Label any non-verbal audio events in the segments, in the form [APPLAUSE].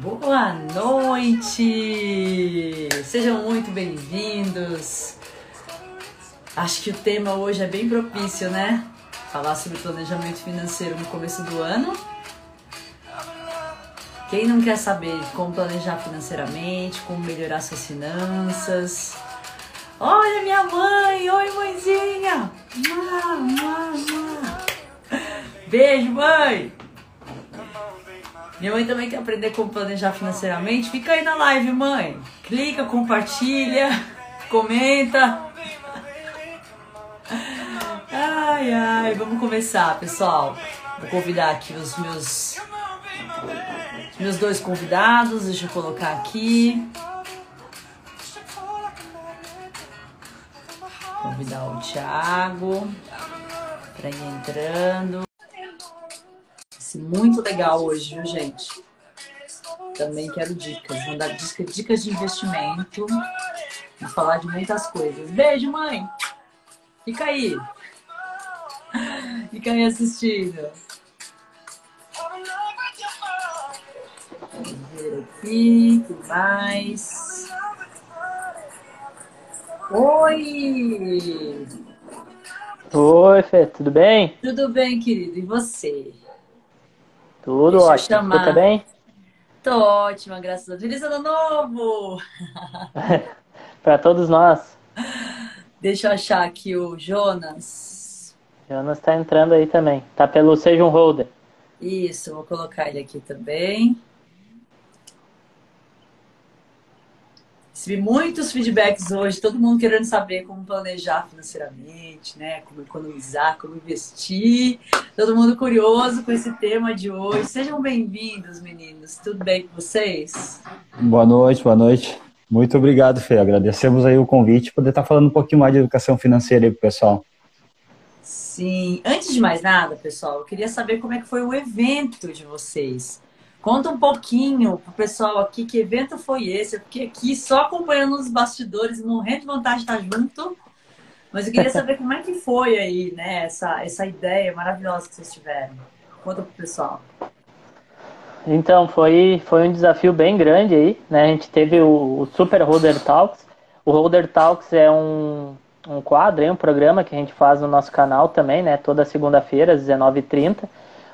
Boa noite! Sejam muito bem-vindos. Acho que o tema hoje é bem propício, né? Falar sobre planejamento financeiro no começo do ano. Quem não quer saber como planejar financeiramente, como melhorar suas finanças? Olha minha mãe! Oi, mãezinha! Beijo, mãe! Minha mãe também quer aprender como planejar financeiramente. Fica aí na live, mãe. Clica, compartilha, comenta. Ai, ai, vamos começar, pessoal. Vou convidar aqui os meus meus dois convidados. Deixa eu colocar aqui. Convidar o Thiago para ir entrando muito legal hoje, viu, gente? Também quero dicas. Vou dar dicas, dicas de investimento. Vou falar de muitas coisas. Beijo, mãe! Fica aí. Fica aí assistindo. Vamos ver aqui, que mais? Oi! Oi, Fê, tudo bem? Tudo bem, querido. E você? Tudo Deixa ótimo. Chamar... Você tá bem? Tô ótima, graças a Deus. Feliz ano novo! [LAUGHS] Para todos nós. [LAUGHS] Deixa eu achar aqui o Jonas. Jonas tá entrando aí também. Tá pelo Seja um Holder. Isso, vou colocar ele aqui também. Recebi muitos feedbacks hoje, todo mundo querendo saber como planejar financeiramente, né? Como economizar, como investir. Todo mundo curioso com esse tema de hoje. Sejam bem-vindos, meninos. Tudo bem com vocês? Boa noite, boa noite. Muito obrigado, Fê. Agradecemos aí o convite, poder estar falando um pouquinho mais de educação financeira aí pro pessoal. Sim. Antes de mais nada, pessoal, eu queria saber como é que foi o evento de vocês. Conta um pouquinho pro pessoal aqui que evento foi esse. Eu fiquei aqui só acompanhando os bastidores, morrendo de vontade de estar junto. Mas eu queria [LAUGHS] saber como é que foi aí, né? Essa, essa ideia maravilhosa que vocês tiveram. Conta pro pessoal. Então, foi, foi um desafio bem grande aí, né? A gente teve o, o Super Holder Talks. O Holder Talks é um, um quadro, um programa que a gente faz no nosso canal também, né? Toda segunda-feira, às 19h30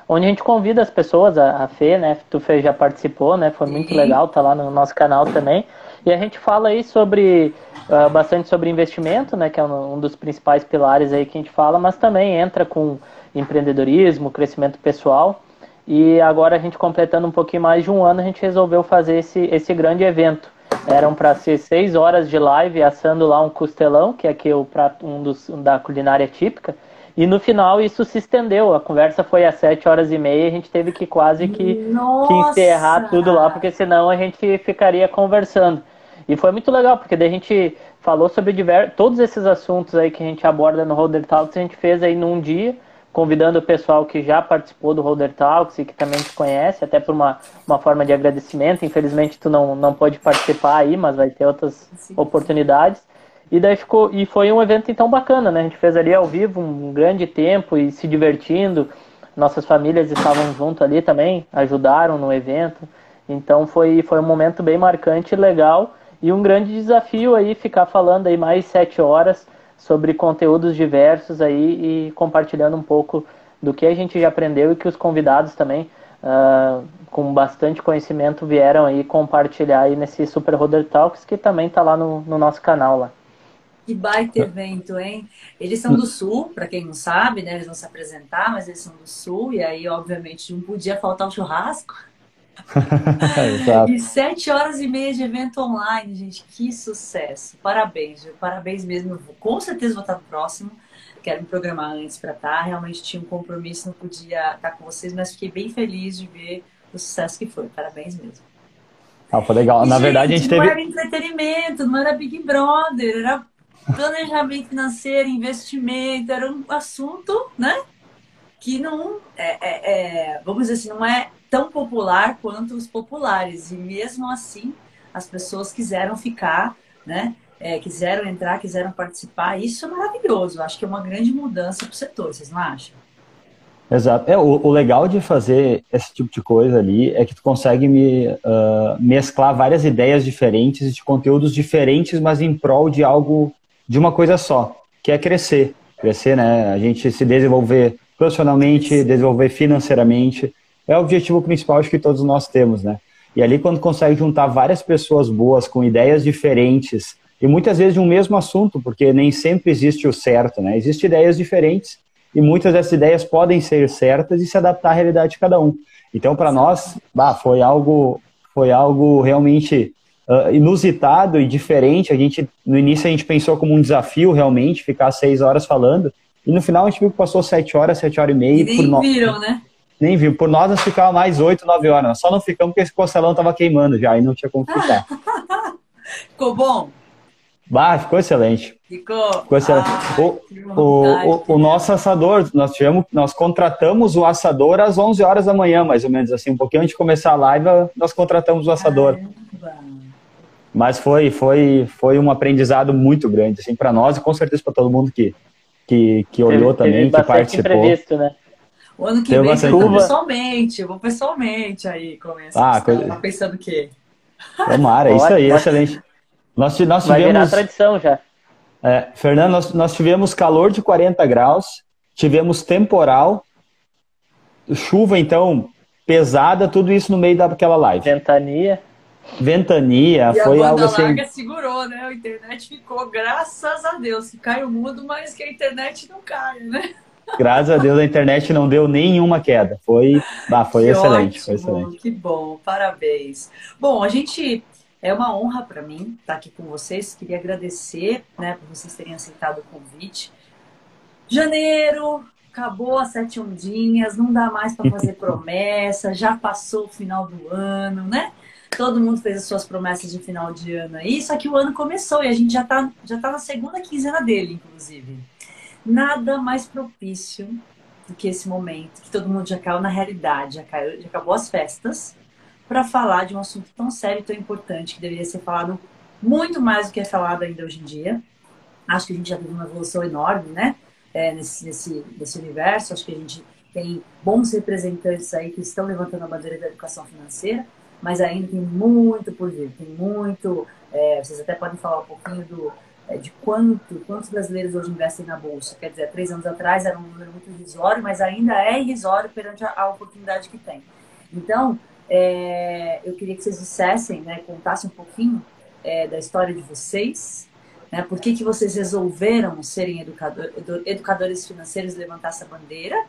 onde a gente convida as pessoas, a, a Fê, né? Tu Fê já participou, né? Foi muito legal, tá lá no nosso canal também. E a gente fala aí sobre uh, bastante sobre investimento, né? Que é um, um, dos principais pilares aí que a gente fala, mas também entra com empreendedorismo, crescimento pessoal. E agora a gente completando um pouquinho mais de um ano, a gente resolveu fazer esse, esse grande evento. Eram para ser seis horas de live assando lá um costelão, que é aqui o prato, um dos da culinária típica. E no final isso se estendeu. A conversa foi às sete horas e meia. A gente teve que quase que, que encerrar tudo lá, porque senão a gente ficaria conversando. E foi muito legal, porque daí a gente falou sobre todos esses assuntos aí que a gente aborda no Holder Talks. A gente fez aí num dia, convidando o pessoal que já participou do Holder Talks e que também te conhece, até por uma, uma forma de agradecimento. Infelizmente tu não, não pode participar aí, mas vai ter outras Sim. oportunidades. E daí ficou e foi um evento então bacana, né? A gente fez ali ao vivo um grande tempo e se divertindo. Nossas famílias estavam junto ali também, ajudaram no evento. Então foi foi um momento bem marcante, legal e um grande desafio aí ficar falando aí mais sete horas sobre conteúdos diversos aí e compartilhando um pouco do que a gente já aprendeu e que os convidados também uh, com bastante conhecimento vieram aí compartilhar aí nesse Super Roder Talks que também está lá no, no nosso canal lá. Que baita evento, hein? Eles são do Sul, para quem não sabe, né? Eles vão se apresentar, mas eles são do Sul, e aí, obviamente, não podia faltar o churrasco. [LAUGHS] e sete horas e meia de evento online, gente, que sucesso! Parabéns, viu? parabéns mesmo. Eu vou, com certeza vou estar no próximo. Quero me programar antes para estar. Realmente tinha um compromisso, não podia estar com vocês, mas fiquei bem feliz de ver o sucesso que foi. Parabéns mesmo. Ah, foi legal. Na gente, verdade, a gente não teve. Não era entretenimento, não era Big Brother, era planejamento financeiro, investimento, era um assunto, né? Que não é, é, é, vamos dizer assim, não é tão popular quanto os populares. E mesmo assim, as pessoas quiseram ficar, né? É, quiseram entrar, quiseram participar. Isso é maravilhoso. Acho que é uma grande mudança para o setor, vocês não acham? Exato. É, o, o, legal de fazer esse tipo de coisa ali é que tu consegue me, uh, mesclar várias ideias diferentes de conteúdos diferentes, mas em prol de algo, de uma coisa só, que é crescer. Crescer, né? A gente se desenvolver profissionalmente, desenvolver financeiramente. É o objetivo principal acho que todos nós temos, né? E ali quando consegue juntar várias pessoas boas com ideias diferentes e muitas vezes de um mesmo assunto, porque nem sempre existe o certo, né? Existem ideias diferentes e muitas dessas ideias podem ser certas e se adaptar à realidade de cada um. Então, para nós, bah, foi algo foi algo realmente uh, inusitado e diferente. A gente no início a gente pensou como um desafio realmente ficar seis horas falando e no final a gente viu que passou sete horas, sete horas e meia. E nem por viram, no... né? Nem viu. Por nós, nós ficava mais oito, nove horas. Nós só não ficamos porque esse costelão tava queimando já e não tinha como ficar. [LAUGHS] Ficou bom? Bah, ficou excelente. Ficou. ficou excelente. Ah, o, o, o, o, nosso assador, nós tivemos, nós contratamos o assador às 11 horas da manhã, mais ou menos assim, um pouquinho antes de começar a live, nós contratamos o assador. Caramba. Mas foi, foi, foi um aprendizado muito grande, assim, para nós e com certeza para todo mundo que, que, que olhou teve, também, teve que participou. Né? O ano que vem eu vou pessoalmente, eu vou pessoalmente aí começar. Ah, coisa... Tá pensando o quê? Tomara, isso aí, excelente. Nós, nós tivemos... Vai virar tradição já. É, Fernando, nós, nós tivemos calor de 40 graus, tivemos temporal, chuva, então, pesada, tudo isso no meio daquela live. Ventania. Ventania, e foi algo assim. larga segurou, né? A internet ficou, graças a Deus, que cai o mundo, mas que a internet não cai, né? Graças a Deus a internet não deu nenhuma queda. Foi, ah, foi excelente, ótimo, foi excelente. Que bom, parabéns. Bom, a gente é uma honra para mim estar aqui com vocês. Queria agradecer, né, por vocês terem aceitado o convite. Janeiro, acabou as sete ondinhas, não dá mais para fazer [LAUGHS] promessa, já passou o final do ano, né? Todo mundo fez as suas promessas de final de ano aí, só que o ano começou e a gente já está já tá na segunda quinzena dele, inclusive. Nada mais propício do que esse momento, que todo mundo já caiu na realidade, já, caiu, já acabou as festas, para falar de um assunto tão sério e tão importante, que deveria ser falado muito mais do que é falado ainda hoje em dia. Acho que a gente já teve uma evolução enorme, né? É, nesse, nesse, nesse universo. Acho que a gente tem bons representantes aí que estão levantando a bandeira da educação financeira, mas ainda tem muito por vir, tem muito. É, vocês até podem falar um pouquinho do, é, de quanto, quantos brasileiros hoje investem na bolsa. Quer dizer, três anos atrás era um número muito irrisório, mas ainda é irrisório perante a, a oportunidade que tem. Então, é, eu queria que vocês dissessem, né, contassem um pouquinho é, da história de vocês, né, por que, que vocês resolveram serem educador, educadores financeiros e levantar essa bandeira,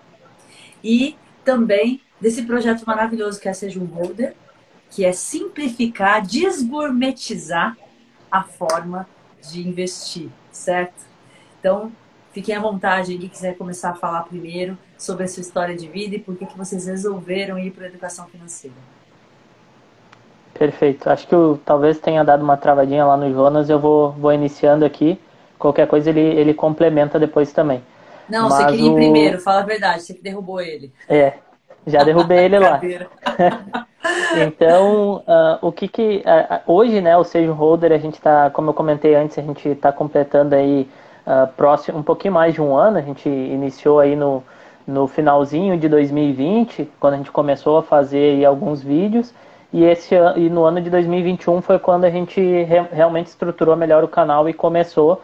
e também desse projeto maravilhoso que é Seja um Holder, que é simplificar, desgourmetizar a forma de investir, certo? Então, fiquem à vontade, quem quiser começar a falar primeiro sobre a sua história de vida e por que, que vocês resolveram ir para a educação financeira. Perfeito. Acho que eu talvez tenha dado uma travadinha lá no Jonas, eu vou, vou iniciando aqui. Qualquer coisa ele, ele complementa depois também. Não, Mas você queria o... ir primeiro, fala a verdade, você que derrubou ele. É, já derrubei ele lá. [LAUGHS] então, uh, o que que... Uh, hoje, né, o Seja Holder, a gente está, como eu comentei antes, a gente está completando aí uh, próximo, um pouquinho mais de um ano, a gente iniciou aí no, no finalzinho de 2020, quando a gente começou a fazer aí, alguns vídeos, e, esse, e no ano de 2021 foi quando a gente re, realmente estruturou melhor o canal e começou,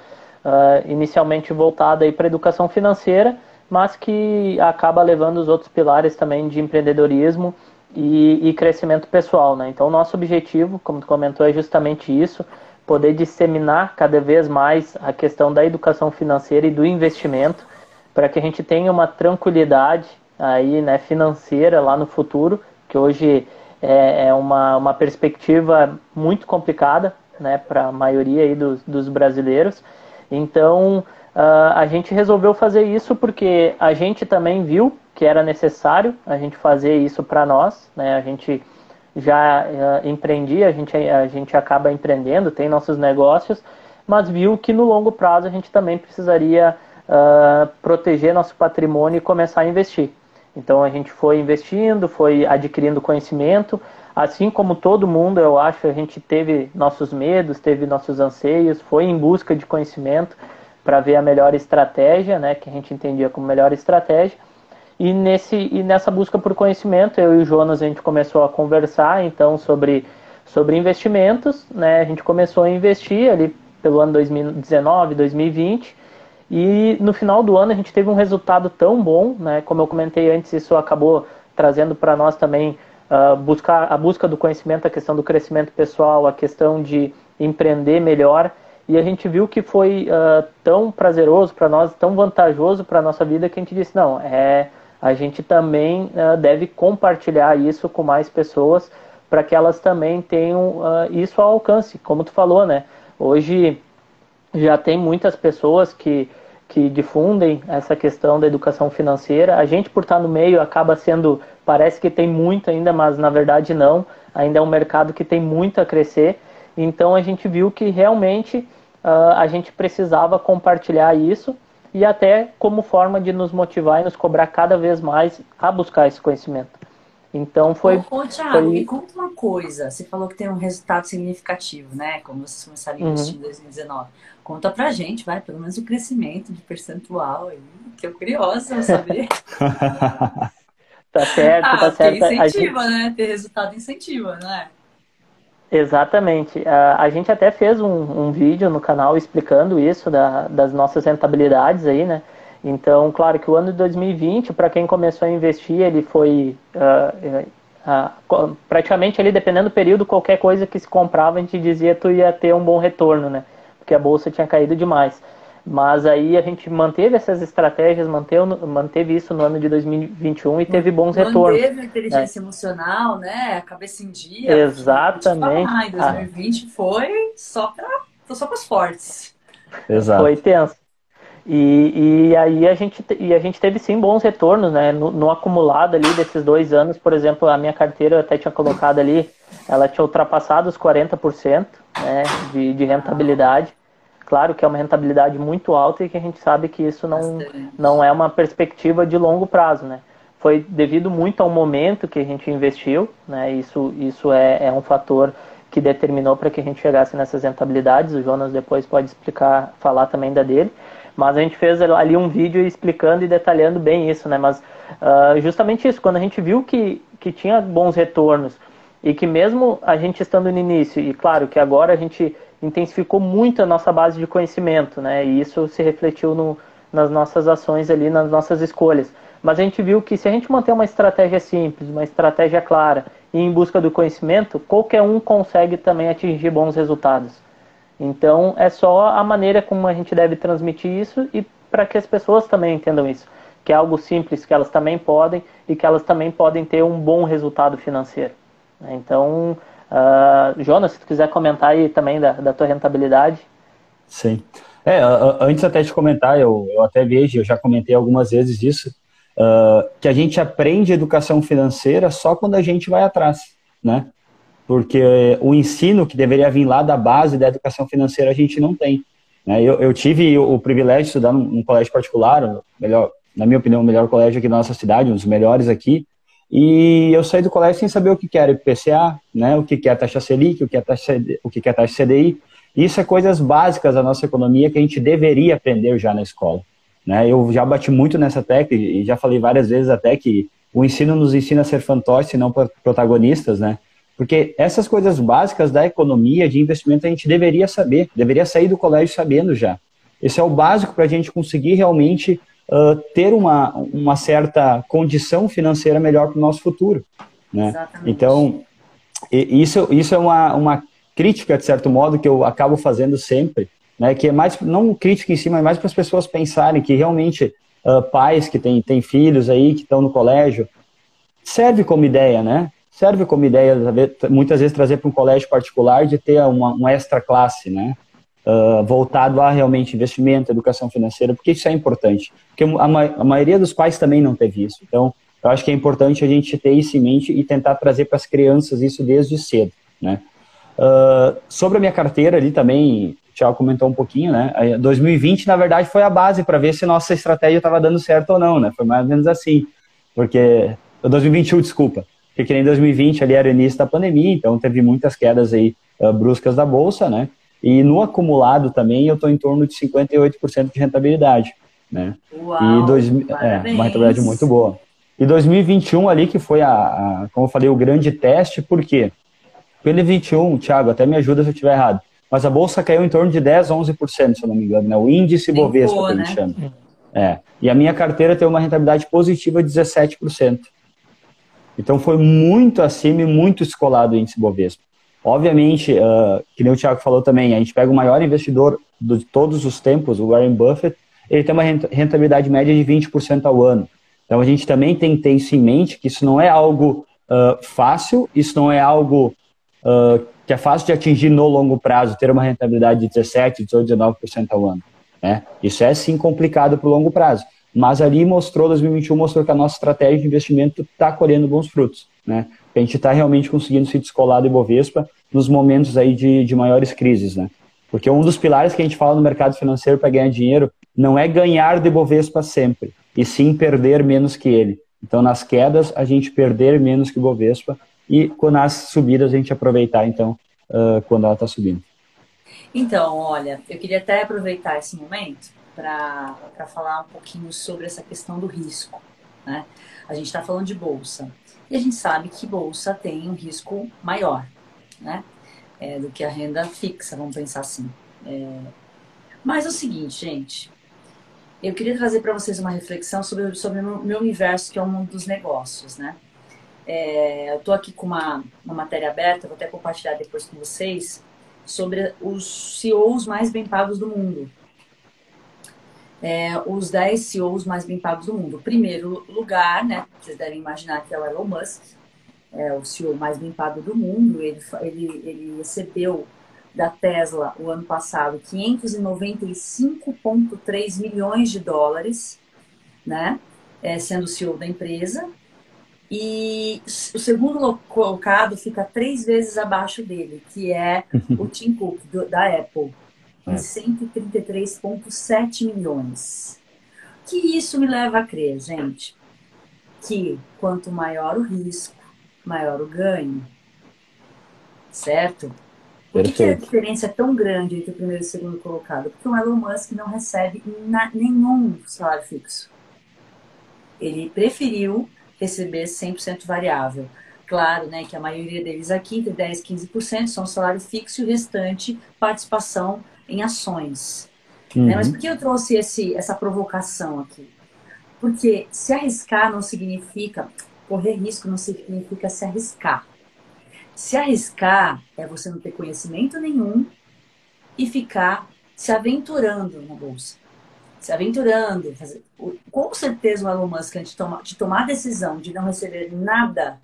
inicialmente voltado para educação financeira, mas que acaba levando os outros pilares também de empreendedorismo e, e crescimento pessoal. Né? Então, nosso objetivo, como tu comentou, é justamente isso, poder disseminar cada vez mais a questão da educação financeira e do investimento, para que a gente tenha uma tranquilidade aí, né, financeira lá no futuro, que hoje é, é uma, uma perspectiva muito complicada né, para a maioria aí dos, dos brasileiros. Então, uh, a gente resolveu fazer isso porque a gente também viu que era necessário a gente fazer isso para nós, né? A gente já uh, empreendia, a gente, a gente acaba empreendendo, tem nossos negócios, mas viu que no longo prazo a gente também precisaria uh, proteger nosso patrimônio e começar a investir. Então a gente foi investindo, foi adquirindo conhecimento, assim como todo mundo, eu acho, a gente teve nossos medos, teve nossos anseios, foi em busca de conhecimento para ver a melhor estratégia, né, que a gente entendia como melhor estratégia. E, nesse, e nessa busca por conhecimento, eu e o Jonas, a gente começou a conversar, então, sobre, sobre investimentos, né? A gente começou a investir ali pelo ano 2019, 2020, e no final do ano a gente teve um resultado tão bom, né? Como eu comentei antes, isso acabou trazendo para nós também uh, buscar a busca do conhecimento, a questão do crescimento pessoal, a questão de empreender melhor. E a gente viu que foi uh, tão prazeroso para nós, tão vantajoso para a nossa vida, que a gente disse: não, é, a gente também uh, deve compartilhar isso com mais pessoas para que elas também tenham isso ao alcance. Como tu falou, né? Hoje já tem muitas pessoas que, que difundem essa questão da educação financeira. A gente, por estar no meio, acaba sendo. Parece que tem muito ainda, mas na verdade não. Ainda é um mercado que tem muito a crescer. Então a gente viu que realmente uh, a gente precisava compartilhar isso e até como forma de nos motivar e nos cobrar cada vez mais a buscar esse conhecimento. Então foi. Ô, ô Thiago, foi... me conta uma coisa. Você falou que tem um resultado significativo, né? Como vocês começaram a investir uhum. em 2019. Conta pra gente, vai, pelo menos o crescimento de percentual aí, que eu curiosa saber. [LAUGHS] [LAUGHS] tá certo, ah, tá certo. Incentiva, gente... né? Ter resultado incentiva, né? Exatamente. A, gente até fez um, um, vídeo no canal explicando isso, da, das nossas rentabilidades aí, né? Então, claro que o ano de 2020, para quem começou a investir, ele foi uh, uh, praticamente ali, dependendo do período, qualquer coisa que se comprava, a gente dizia que tu ia ter um bom retorno, né? Porque a bolsa tinha caído demais. Mas aí a gente manteve essas estratégias, manteve, manteve isso no ano de 2021 e teve bons manteve retornos. Manteve a inteligência né? emocional, né? A cabeça em dia. Exatamente. Falar, em 2020 ah. foi só para só os fortes. Exato. Foi tenso. E, e aí a gente, e a gente teve sim bons retornos, né? No, no, acumulado ali desses dois anos, por exemplo, a minha carteira eu até tinha colocado ali, ela tinha ultrapassado os 40% né, de, de rentabilidade. Claro que é uma rentabilidade muito alta e que a gente sabe que isso não, não é uma perspectiva de longo prazo, né? Foi devido muito ao momento que a gente investiu, né? Isso, isso é, é um fator que determinou para que a gente chegasse nessas rentabilidades. O Jonas depois pode explicar, falar também da dele. Mas a gente fez ali um vídeo explicando e detalhando bem isso, né? Mas uh, justamente isso, quando a gente viu que, que tinha bons retornos e que mesmo a gente estando no início, e claro que agora a gente intensificou muito a nossa base de conhecimento, né? E isso se refletiu no, nas nossas ações ali, nas nossas escolhas. Mas a gente viu que se a gente manter uma estratégia simples, uma estratégia clara e em busca do conhecimento, qualquer um consegue também atingir bons resultados. Então é só a maneira como a gente deve transmitir isso e para que as pessoas também entendam isso, que é algo simples que elas também podem e que elas também podem ter um bom resultado financeiro. Então Uh, Jonas, se tu quiser comentar aí também da, da tua rentabilidade. Sim. É, antes até de comentar, eu, eu até vejo, eu já comentei algumas vezes isso, uh, que a gente aprende educação financeira só quando a gente vai atrás, né? Porque o ensino que deveria vir lá da base da educação financeira a gente não tem. Né? Eu, eu tive o, privilégio de estudar num, num colégio particular, melhor, na minha opinião, o melhor colégio aqui da nossa cidade, um dos melhores aqui, e eu saí do colégio sem saber o que era IPCA, né, o que é taxa Selic, o que é taxa, o que é taxa CDI. Isso é coisas básicas da nossa economia que a gente deveria aprender já na escola. Né? Eu já bati muito nessa tecla e já falei várias vezes até que o ensino nos ensina a ser fantoches e não protagonistas, né? Porque essas coisas básicas da economia, de investimento, a gente deveria saber, deveria sair do colégio sabendo já. Esse é o básico para a gente conseguir realmente uh, ter uma, uma certa condição financeira melhor para o nosso futuro. Né? Exatamente. Então, isso, isso é uma, uma crítica, de certo modo, que eu acabo fazendo sempre, né, que é mais, não crítica em si, mas mais para as pessoas pensarem que realmente uh, pais que têm, têm filhos aí, que estão no colégio, serve como ideia, né? Serve como ideia, muitas vezes, trazer para um colégio particular de ter uma, uma extra classe, né? Uh, voltado a realmente investimento, educação financeira, porque isso é importante. Porque a, ma a maioria dos pais também não teve isso. Então, eu acho que é importante a gente ter isso em mente e tentar trazer para as crianças isso desde cedo, né? Uh, sobre a minha carteira ali também, o Thiago comentou um pouquinho, né? 2020, na verdade, foi a base para ver se nossa estratégia estava dando certo ou não, né? Foi mais ou menos assim. Porque. 2021, desculpa. Porque nem 2020 ali era o início da pandemia, então teve muitas quedas aí uh, bruscas da bolsa, né? E no acumulado também eu estou em torno de 58% de rentabilidade. né? Uau, e dois, é, uma rentabilidade muito boa. E 2021 ali que foi a, a, como eu falei, o grande teste, por quê? 2021, Thiago, até me ajuda se eu estiver errado, mas a bolsa caiu em torno de 10, 11%, se eu não me engano, né? O índice Bovespa, que a gente né? chama. É. E a minha carteira tem uma rentabilidade positiva de 17%. Então foi muito acima e muito escolado o índice Bovespa. Obviamente, uh, que nem o Thiago falou também, a gente pega o maior investidor de todos os tempos, o Warren Buffett, ele tem uma rentabilidade média de 20% ao ano. Então a gente também tem que ter isso em mente, que isso não é algo uh, fácil, isso não é algo uh, que é fácil de atingir no longo prazo, ter uma rentabilidade de 17%, 18%, 19% ao ano. Né? Isso é sim complicado para o longo prazo. Mas ali mostrou, 2021 mostrou que a nossa estratégia de investimento está colhendo bons frutos. Né? A gente está realmente conseguindo se descolar do Ibovespa nos momentos aí de, de maiores crises. Né? Porque um dos pilares que a gente fala no mercado financeiro para ganhar dinheiro não é ganhar do Ibovespa sempre, e sim perder menos que ele. Então, nas quedas, a gente perder menos que o Bovespa e nas subidas a gente aproveitar, então, uh, quando ela está subindo. Então, olha, eu queria até aproveitar esse momento para falar um pouquinho sobre essa questão do risco. Né? A gente está falando de bolsa e a gente sabe que bolsa tem um risco maior né? É, do que a renda fixa, vamos pensar assim. É... Mas é o seguinte, gente, eu queria trazer para vocês uma reflexão sobre, sobre o meu universo, que é o mundo dos negócios, né? É, eu estou aqui com uma, uma matéria aberta, vou até compartilhar depois com vocês, sobre os CEOs mais bem pagos do mundo. É, os 10 CEOs mais bem pagos do mundo. Primeiro lugar, né? Vocês devem imaginar que é o Elon Musk, é o CEO mais bem pago do mundo. Ele, ele, ele recebeu da Tesla o ano passado 595,3 milhões de dólares, né? É, sendo o CEO da empresa. E o segundo colocado fica três vezes abaixo dele, que é [LAUGHS] o Tim Cook, do, da Apple, em 133,7 é. milhões. Que isso me leva a crer, gente, que quanto maior o risco, maior o ganho. Certo? Por que, que, a diferença é tão grande entre o primeiro e o segundo colocado? Porque o Elon Musk não recebe na, nenhum salário fixo. Ele preferiu receber 100% variável. Claro, né, que a maioria deles aqui, entre 10% e 15%, são salário fixo e o restante participação em ações. Né? Uhum. Né? Mas por que eu trouxe esse, essa provocação aqui? Porque se arriscar não significa, correr risco não significa se arriscar. Se arriscar é você não ter conhecimento nenhum e ficar se aventurando na bolsa. Se aventurando. Fazer... Com certeza o Elon Musk, antes de tomar, de tomar a decisão de não receber nada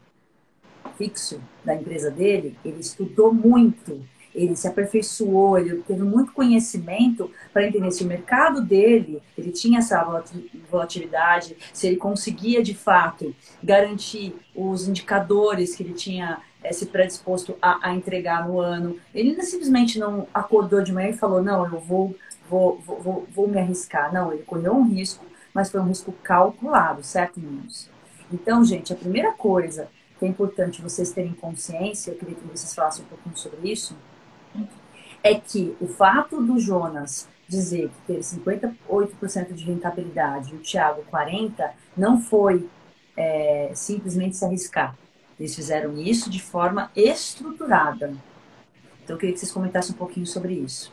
fixo da empresa dele, ele estudou muito, ele se aperfeiçoou, ele teve muito conhecimento para entender se o mercado dele, ele tinha essa volatilidade, se ele conseguia de fato garantir os indicadores que ele tinha é, se predisposto a, a, entregar no ano. Ele simplesmente não acordou de manhã e falou, não, eu vou, vou, vou, vou, me arriscar. Não, ele correu um risco, mas foi um risco calculado, certo, meninos? Então, gente, a primeira coisa que é importante vocês terem consciência, eu queria que vocês falassem um pouquinho sobre isso, é que o fato do Jonas dizer que teve 58% de rentabilidade e o Thiago 40%, não foi é, simplesmente se arriscar. Eles fizeram isso de forma estruturada. Então eu queria que vocês comentassem um pouquinho sobre isso.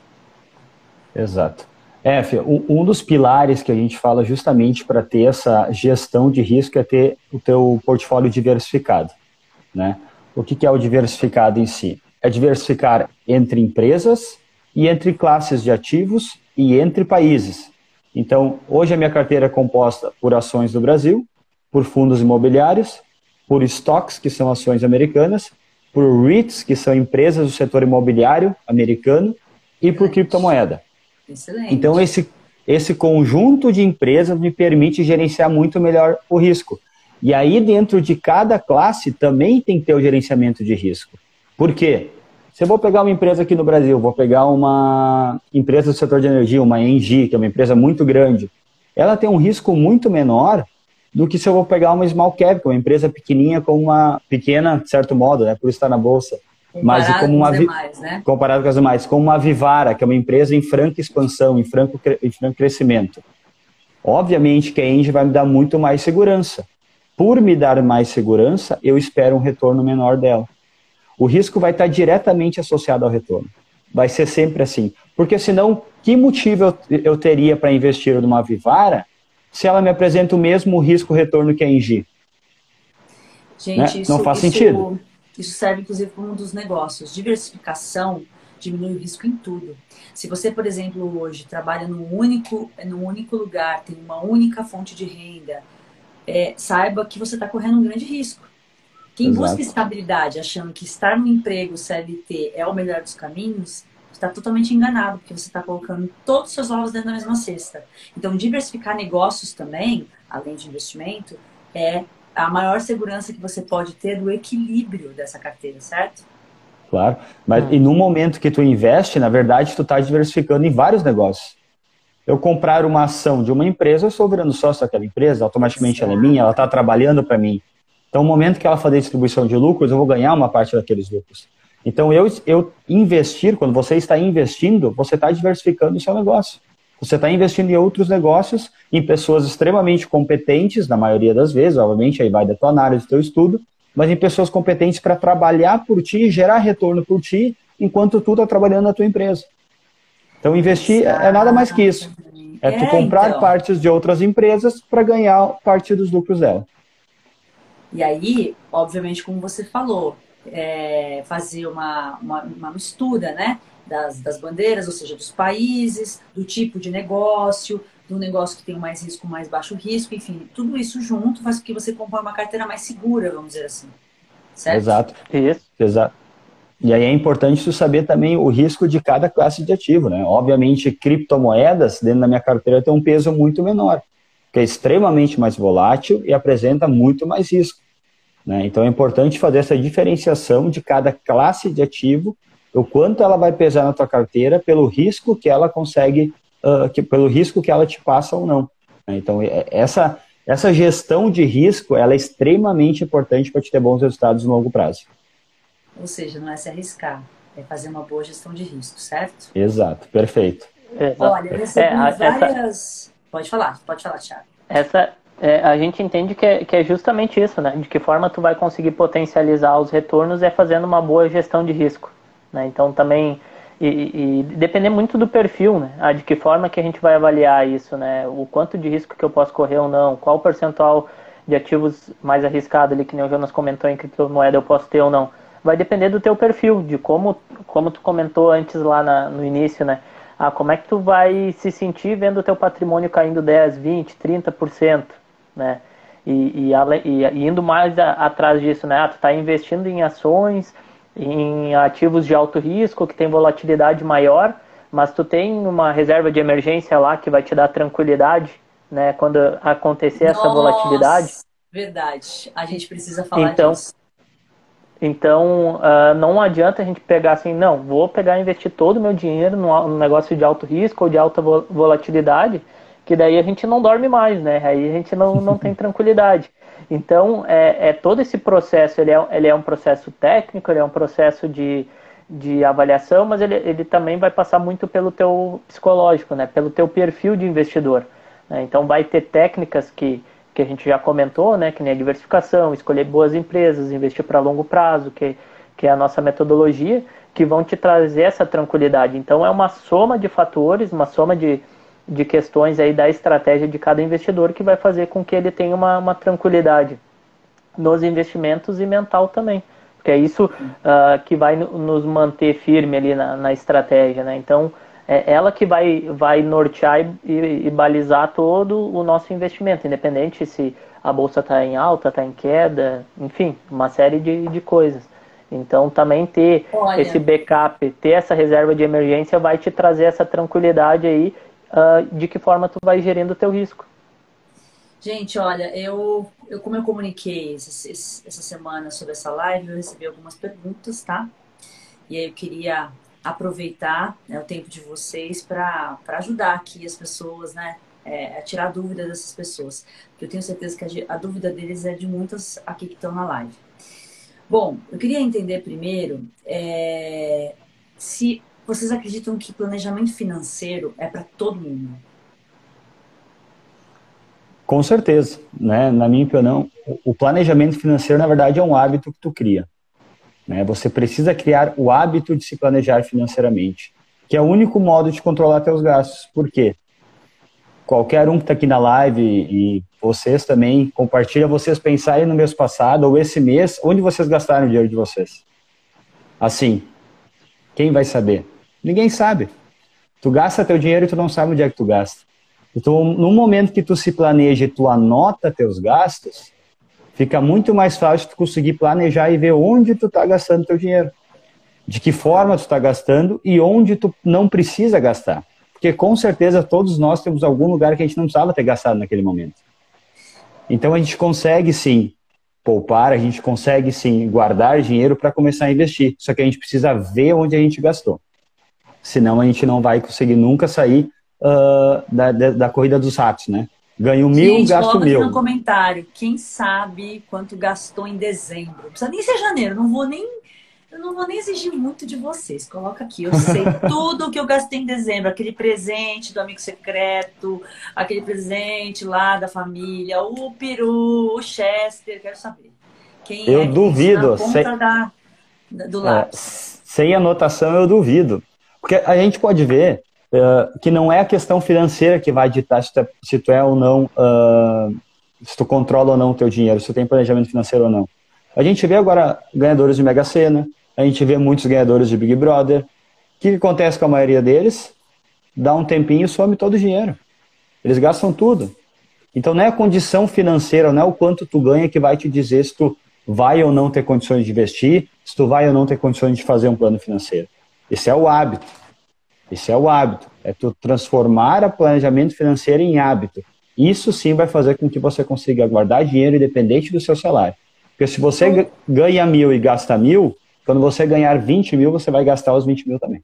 Exato. É, um dos pilares que a gente fala justamente para ter essa gestão de risco é ter o teu portfólio diversificado, né? O que, que é o diversificado em si? É diversificar entre empresas e entre classes de ativos e entre países. Então, hoje a minha carteira é composta por ações do Brasil, por fundos imobiliários, por stocks, que são ações americanas, por REITs, que são empresas do setor imobiliário americano, e por criptomoeda. Excelente. Então, esse, esse conjunto de empresas me permite gerenciar muito melhor o risco. E aí, dentro de cada classe, também tem que ter o gerenciamento de risco. Por quê? Se eu vou pegar uma empresa aqui no Brasil, vou pegar uma empresa do setor de energia, uma Engie, que é uma empresa muito grande, ela tem um risco muito menor do que se eu vou pegar uma small cap, que é uma empresa pequenininha com uma pequena, de certo modo, né, por estar na bolsa. Comparado mas como uma com demais, né? comparado com as demais, como uma Vivara, que é uma empresa em franca expansão, em franco, em franco crescimento. Obviamente que a Engie vai me dar muito mais segurança. Por me dar mais segurança, eu espero um retorno menor dela. O risco vai estar diretamente associado ao retorno. Vai ser sempre assim. Porque senão, que motivo eu, eu teria para investir numa Vivara se ela me apresenta o mesmo risco-retorno que a Engie? Gente, né? isso, não faz isso, sentido. Isso serve, inclusive, para um dos negócios. Diversificação diminui o risco em tudo. Se você, por exemplo, hoje trabalha num único, num único lugar, tem uma única fonte de renda, é, saiba que você está correndo um grande risco. Quem Exato. busca estabilidade achando que estar no emprego CLT é o melhor dos caminhos, está totalmente enganado, porque você está colocando todos os seus ovos dentro da mesma cesta. Então, diversificar negócios também, além de investimento, é a maior segurança que você pode ter do equilíbrio dessa carteira, certo? Claro, mas hum. e no momento que tu investe, na verdade, tu está diversificando em vários negócios. Eu comprar uma ação de uma empresa, eu estou virando sócio daquela empresa, automaticamente ela é minha, ela está trabalhando para mim. Então, no momento que ela fazer distribuição de lucros, eu vou ganhar uma parte daqueles lucros. Então, eu, eu investir, quando você está investindo, você está diversificando o seu negócio. Você está investindo em outros negócios, em pessoas extremamente competentes, na maioria das vezes, obviamente, aí vai da tua análise, do teu estudo, mas em pessoas competentes para trabalhar por ti e gerar retorno por ti, enquanto tu está trabalhando na tua empresa. Então, investir é nada mais que isso. É tu comprar então. partes de outras empresas para ganhar parte dos lucros dela. E aí, obviamente, como você falou, é, fazer uma, uma, uma mistura, né? Das, das bandeiras, ou seja, dos países, do tipo de negócio, do negócio que tem mais risco, mais baixo risco, enfim, tudo isso junto faz com que você compre uma carteira mais segura, vamos dizer assim. Certo? Exato. Isso. Exato. E aí é importante saber também o risco de cada classe de ativo, né? Obviamente, criptomoedas dentro da minha carteira tem um peso muito menor, que é extremamente mais volátil e apresenta muito mais risco. Né? Então é importante fazer essa diferenciação de cada classe de ativo, o quanto ela vai pesar na tua carteira pelo risco que ela consegue, uh, que, pelo risco que ela te passa ou não. Né? Então é, essa, essa gestão de risco ela é extremamente importante para te ter bons resultados no longo prazo. Ou seja, não é se arriscar, é fazer uma boa gestão de risco, certo? Exato, perfeito. É, Olha, eu recebi é, várias. Essa... Pode falar, pode falar, Thiago. Essa, é, a gente entende que é, que é justamente isso, né? De que forma tu vai conseguir potencializar os retornos é fazendo uma boa gestão de risco. Né? Então também e, e, depender muito do perfil, né? Ah, de que forma que a gente vai avaliar isso, né? O quanto de risco que eu posso correr ou não, qual percentual de ativos mais arriscado ali, que nem o Jonas comentou em criptomoeda eu posso ter ou não. Vai depender do teu perfil, de como, como tu comentou antes lá na, no início, né? Ah, como é que tu vai se sentir vendo o teu patrimônio caindo 10, 20, 30%? né? E, e, e indo mais a, atrás disso, né? Ah, tu está investindo em ações, em ativos de alto risco, que tem volatilidade maior, mas tu tem uma reserva de emergência lá que vai te dar tranquilidade, né? Quando acontecer Nossa, essa volatilidade. Verdade. A gente precisa falar então, disso. Então, uh, não adianta a gente pegar assim, não, vou pegar e investir todo o meu dinheiro num negócio de alto risco ou de alta volatilidade, que daí a gente não dorme mais, né? Aí a gente não, não tem [LAUGHS] tranquilidade. Então, é, é, todo esse processo, ele é, ele é um processo técnico, ele é um processo de, de avaliação, mas ele, ele também vai passar muito pelo teu psicológico, né? Pelo teu perfil de investidor. Né? Então, vai ter técnicas que, que a gente já comentou, né? Que nem a diversificação, escolher boas empresas, investir para longo prazo, que, que é a nossa metodologia, que vão te trazer essa tranquilidade. Então, é uma soma de fatores, uma soma de de questões aí da estratégia de cada investidor que vai fazer com que ele tenha uma, uma tranquilidade nos investimentos e mental também. Porque é isso uh, que vai nos manter firme ali na, na estratégia, né? Então, é ela que vai, vai nortear e, e, e balizar todo o nosso investimento, independente se a bolsa está em alta, está em queda, enfim, uma série de, de coisas. Então, também ter Olha. esse backup, ter essa reserva de emergência vai te trazer essa tranquilidade aí uh, de que forma tu vai gerindo o teu risco. Gente, olha, eu, eu como eu comuniquei essa, essa semana sobre essa live, eu recebi algumas perguntas, tá? E aí eu queria aproveitar né, o tempo de vocês para ajudar aqui as pessoas, né? É, a tirar dúvidas dessas pessoas. Porque eu tenho certeza que a, a dúvida deles é de muitas aqui que estão na live. Bom, eu queria entender primeiro é, se vocês acreditam que planejamento financeiro é para todo mundo? Com certeza, né? Na minha opinião, o planejamento financeiro na verdade é um hábito que tu cria. Né? Você precisa criar o hábito de se planejar financeiramente, que é o único modo de controlar teus gastos. Por quê? Qualquer um que está aqui na live e vocês também, compartilha vocês pensarem no mês passado ou esse mês, onde vocês gastaram o dinheiro de vocês. Assim, quem vai saber? Ninguém sabe. Tu gasta teu dinheiro e tu não sabe onde é que tu gasta. Então, no momento que tu se planeja e tu anota teus gastos, fica muito mais fácil tu conseguir planejar e ver onde tu está gastando teu dinheiro. De que forma tu está gastando e onde tu não precisa gastar. Porque com certeza todos nós temos algum lugar que a gente não precisava ter gastado naquele momento. Então a gente consegue sim poupar, a gente consegue sim guardar dinheiro para começar a investir. Só que a gente precisa ver onde a gente gastou. Senão a gente não vai conseguir nunca sair uh, da, da, da, corrida dos ratos, né? Ganho mil, gente, gasto mil. no comentário, quem sabe quanto gastou em dezembro? Não precisa nem ser janeiro, não vou nem eu não vou nem exigir muito de vocês. Coloca aqui. Eu sei [LAUGHS] tudo que eu gastei em dezembro. Aquele presente do amigo secreto, aquele presente lá da família, o peru, o Chester. Quero saber. Quem eu é duvido. Sem, da, do é, sem anotação, eu duvido. Porque a gente pode ver uh, que não é a questão financeira que vai ditar se tu é, se tu é ou não, uh, se tu controla ou não o teu dinheiro, se tu tem planejamento financeiro ou não. A gente vê agora ganhadores de Mega Sena, a gente vê muitos ganhadores de Big Brother. O que, acontece com a maioria deles? Dá um tempinho e some todo o dinheiro. Eles gastam tudo. Então não é a condição financeira, não é o quanto tu ganha que vai te dizer se tu vai ou não ter condições de investir, se tu vai ou não ter condições de fazer um plano financeiro. Esse é o hábito. Esse é o hábito. É tu transformar o planejamento financeiro em hábito. Isso sim vai fazer com que você consiga guardar dinheiro independente do seu salário. Porque se você ganha mil e gasta mil, quando você ganhar 20 mil, você vai gastar os 20 mil também.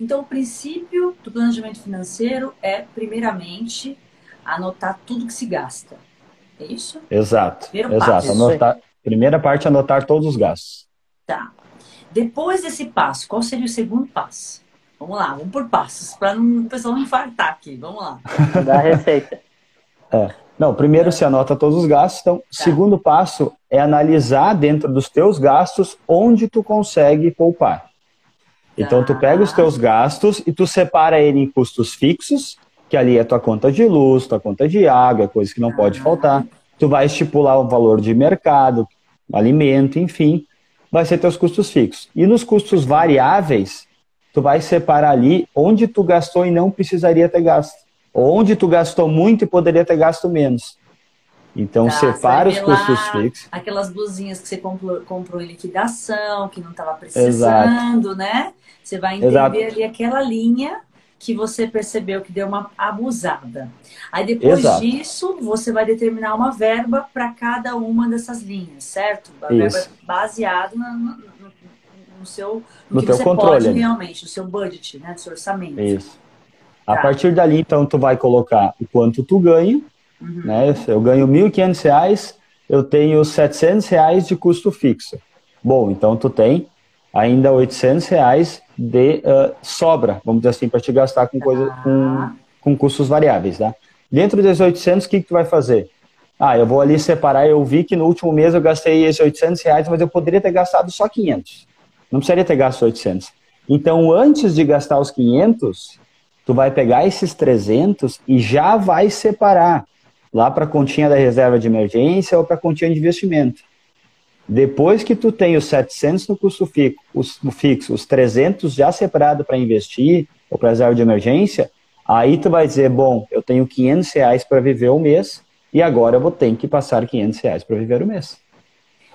Então, o princípio do planejamento financeiro é, primeiramente, anotar tudo que se gasta. É isso? Exato. Primeiro exato. Passo. Anotar, primeira parte, anotar todos os gastos. Tá. Depois desse passo, qual seria o segundo passo? Vamos lá, vamos por passos, para o pessoal não infartar aqui. Vamos lá. [LAUGHS] Da receita. É. Não, primeiro se anota todos os gastos. Então, tá. segundo passo é analisar dentro dos teus gastos onde tu consegue poupar. Então, tu pega os tá. teus gastos e tu separa ele em custos fixos, que ali é tua conta de luz, tua conta de água, coisa que não tá. pode faltar. Tu vai estipular o valor de mercado, alimento, enfim, vai ser teus custos fixos. E nos custos variáveis, tu vai separar ali onde tu gastou e não precisaria ter gasto. Onde tu gastou muito e poderia ter gasto menos. Então, tá, separa os custos fixos. Aquelas blusinhas que você comprou, comprou em liquidação, que não estava precisando, Exato. né? Você vai entender Exato. ali aquela linha que você percebeu que deu uma abusada. Aí depois Exato. disso, você vai determinar uma verba para cada uma dessas linhas, certo? A Isso. verba baseada no, no, seu no, no que teu você controle pode realmente, no seu budget, né? No seu orçamento. Isso. A tá. partir dali, então, tu vai colocar o quanto tu ganha, uhum. né? Eu ganho R$ 1.500, eu tenho 700 reais de custo fixo. Bom, então tu tem ainda 800 reais de uh, sobra, vamos dizer assim, para te gastar com, coisa, tá. com, com custos variáveis, tá? Dentro desses 800, o que, que tu vai fazer? Ah, eu vou ali separar, eu vi que no último mês eu gastei esses 800 reais, mas eu poderia ter gastado só 500. Não precisaria ter gasto 800. Então, antes de gastar os 500, tu vai pegar esses 300 e já vai separar lá para a continha da reserva de emergência ou para a continha de investimento. Depois que tu tem os 700 no custo fixo, os, fixo, os 300 já separado para investir ou para reserva de emergência, aí tu vai dizer, bom, eu tenho 500 reais para viver o mês e agora eu vou ter que passar 500 reais para viver o mês.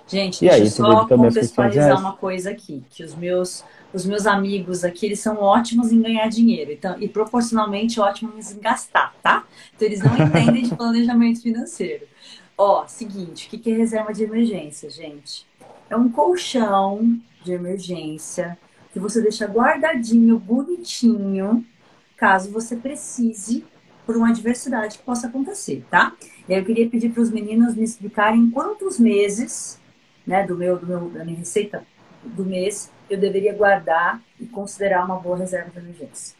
Gente, e deixa aí, eu só contextualizar uma coisa aqui, que os meus os meus amigos aqui, eles são ótimos em ganhar dinheiro então, e proporcionalmente ótimos em gastar, tá? Então eles não entendem de planejamento financeiro. Ó, seguinte, o que é reserva de emergência, gente? É um colchão de emergência que você deixa guardadinho, bonitinho, caso você precise por uma adversidade que possa acontecer, tá? E aí eu queria pedir para os meninos me explicarem quantos meses, né, do meu, do meu, da minha receita do mês eu deveria guardar e considerar uma boa reserva de emergência?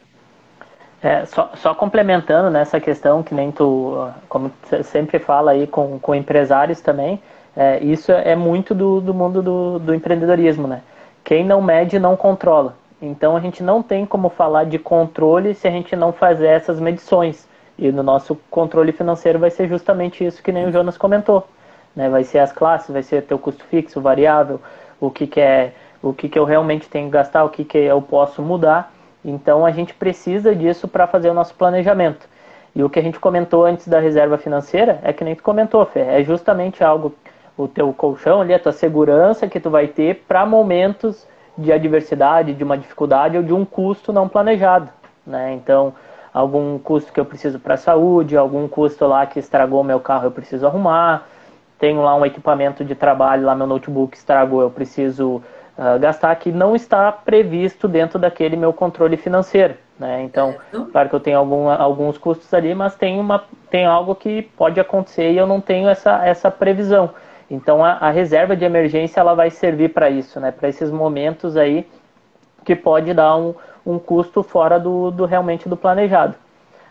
É, só, só complementando nessa questão, que nem tu, como você sempre fala aí com, com empresários também, é, isso é muito do, do mundo do, do empreendedorismo, né? Quem não mede não controla. Então a gente não tem como falar de controle se a gente não fazer essas medições. E no nosso controle financeiro vai ser justamente isso que nem o Jonas comentou. Né? Vai ser as classes, vai ser teu custo fixo, variável, o que, que é, o que, que eu realmente tenho que gastar, o que, que eu posso mudar. Então a gente precisa disso para fazer o nosso planejamento. E o que a gente comentou antes da reserva financeira é que nem tu comentou, Fê, é justamente algo, o teu colchão ali, a tua segurança que tu vai ter para momentos de adversidade, de uma dificuldade ou de um custo não planejado. Né? Então, algum custo que eu preciso para a saúde, algum custo lá que estragou meu carro eu preciso arrumar, tenho lá um equipamento de trabalho, lá meu notebook estragou, eu preciso uh, gastar que não está previsto dentro daquele meu controle financeiro. Né? Então, claro que eu tenho algum, alguns custos ali, mas tem, uma, tem algo que pode acontecer e eu não tenho essa, essa previsão. Então, a, a reserva de emergência ela vai servir para isso, né? para esses momentos aí que pode dar um, um custo fora do, do realmente do planejado.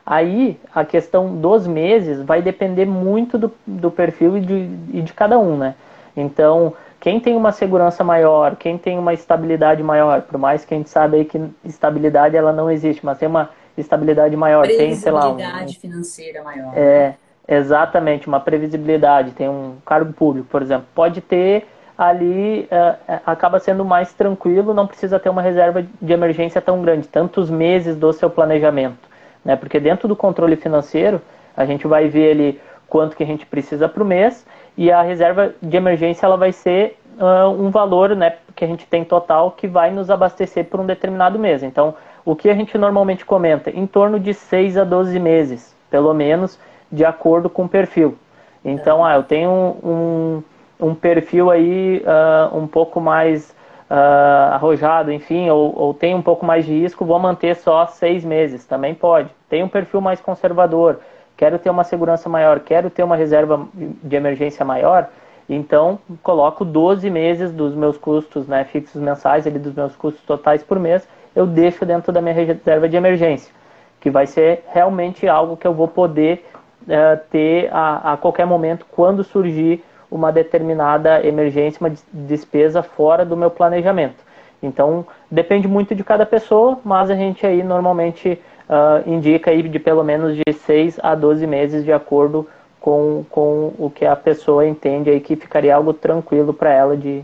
Aí a questão dos meses vai depender muito do, do perfil e de, e de cada um, né? Então, quem tem uma segurança maior, quem tem uma estabilidade maior, por mais que a gente sabe aí que estabilidade ela não existe, mas tem uma estabilidade maior, tem, sei lá, um, financeira maior. É, exatamente, uma previsibilidade, tem um cargo público, por exemplo, pode ter ali é, acaba sendo mais tranquilo, não precisa ter uma reserva de emergência tão grande, tantos meses do seu planejamento, né? Porque dentro do controle financeiro a gente vai ver ali quanto que a gente precisa para o mês e a reserva de emergência ela vai ser uh, um valor, né, que a gente tem total que vai nos abastecer por um determinado mês. Então, o que a gente normalmente comenta, em torno de 6 a 12 meses, pelo menos, de acordo com o perfil. Então, ah, eu tenho um, um perfil aí uh, um pouco mais uh, arrojado, enfim, ou, ou, tem um pouco mais de risco, vou manter só seis meses, também pode. Tem um perfil mais conservador, quero ter uma segurança maior, quero ter uma reserva de emergência maior, então coloco 12 meses dos meus custos né, fixos mensais, ali, dos meus custos totais por mês, eu deixo dentro da minha reserva de emergência, que vai ser realmente algo que eu vou poder uh, ter a, a qualquer momento quando surgir uma determinada emergência, uma despesa fora do meu planejamento. Então, depende muito de cada pessoa, mas a gente aí normalmente uh, indica aí de pelo menos de 6 a 12 meses de acordo com, com o que a pessoa entende aí que ficaria algo tranquilo para ela de,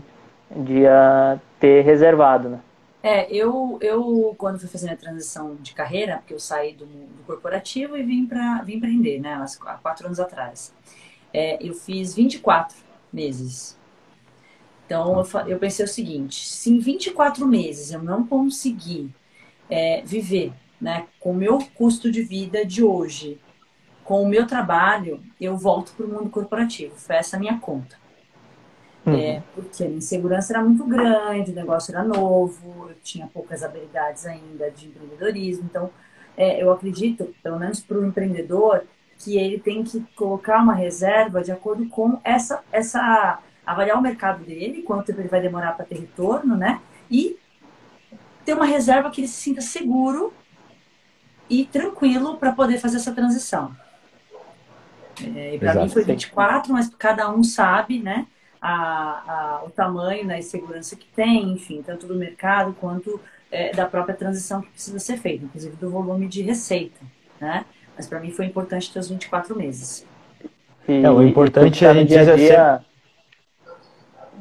de uh, ter reservado, né? É, eu, eu quando fui fazer a transição de carreira, porque eu saí do, do corporativo e vim para vim empreender, né, há quatro anos atrás é, eu fiz 24 meses. Então eu, eu, pensei o seguinte: se em 24 meses eu não conseguir é, viver né, com o meu custo de vida de hoje, com o meu trabalho, eu volto para o mundo corporativo. Foi essa a minha conta. Uhum. É, porque a insegurança era muito grande, o negócio era novo, eu tinha poucas habilidades ainda de empreendedorismo. Então, é, eu acredito, pelo menos para o empreendedor, que ele tem que colocar uma reserva de acordo com essa, essa avaliar o mercado dele, quanto tempo ele vai demorar para ter retorno, né? E ter uma reserva que ele se sinta seguro e tranquilo para poder fazer essa transição. É, e para mim foi 24, mas cada um sabe, né? A, a, o tamanho, né, e segurança que tem, enfim, tanto do mercado quanto é, da própria transição que precisa ser feita, inclusive do volume de receita, né? Mas para mim foi importante ter os 24 meses. E, é, o importante é a gente dia, dia,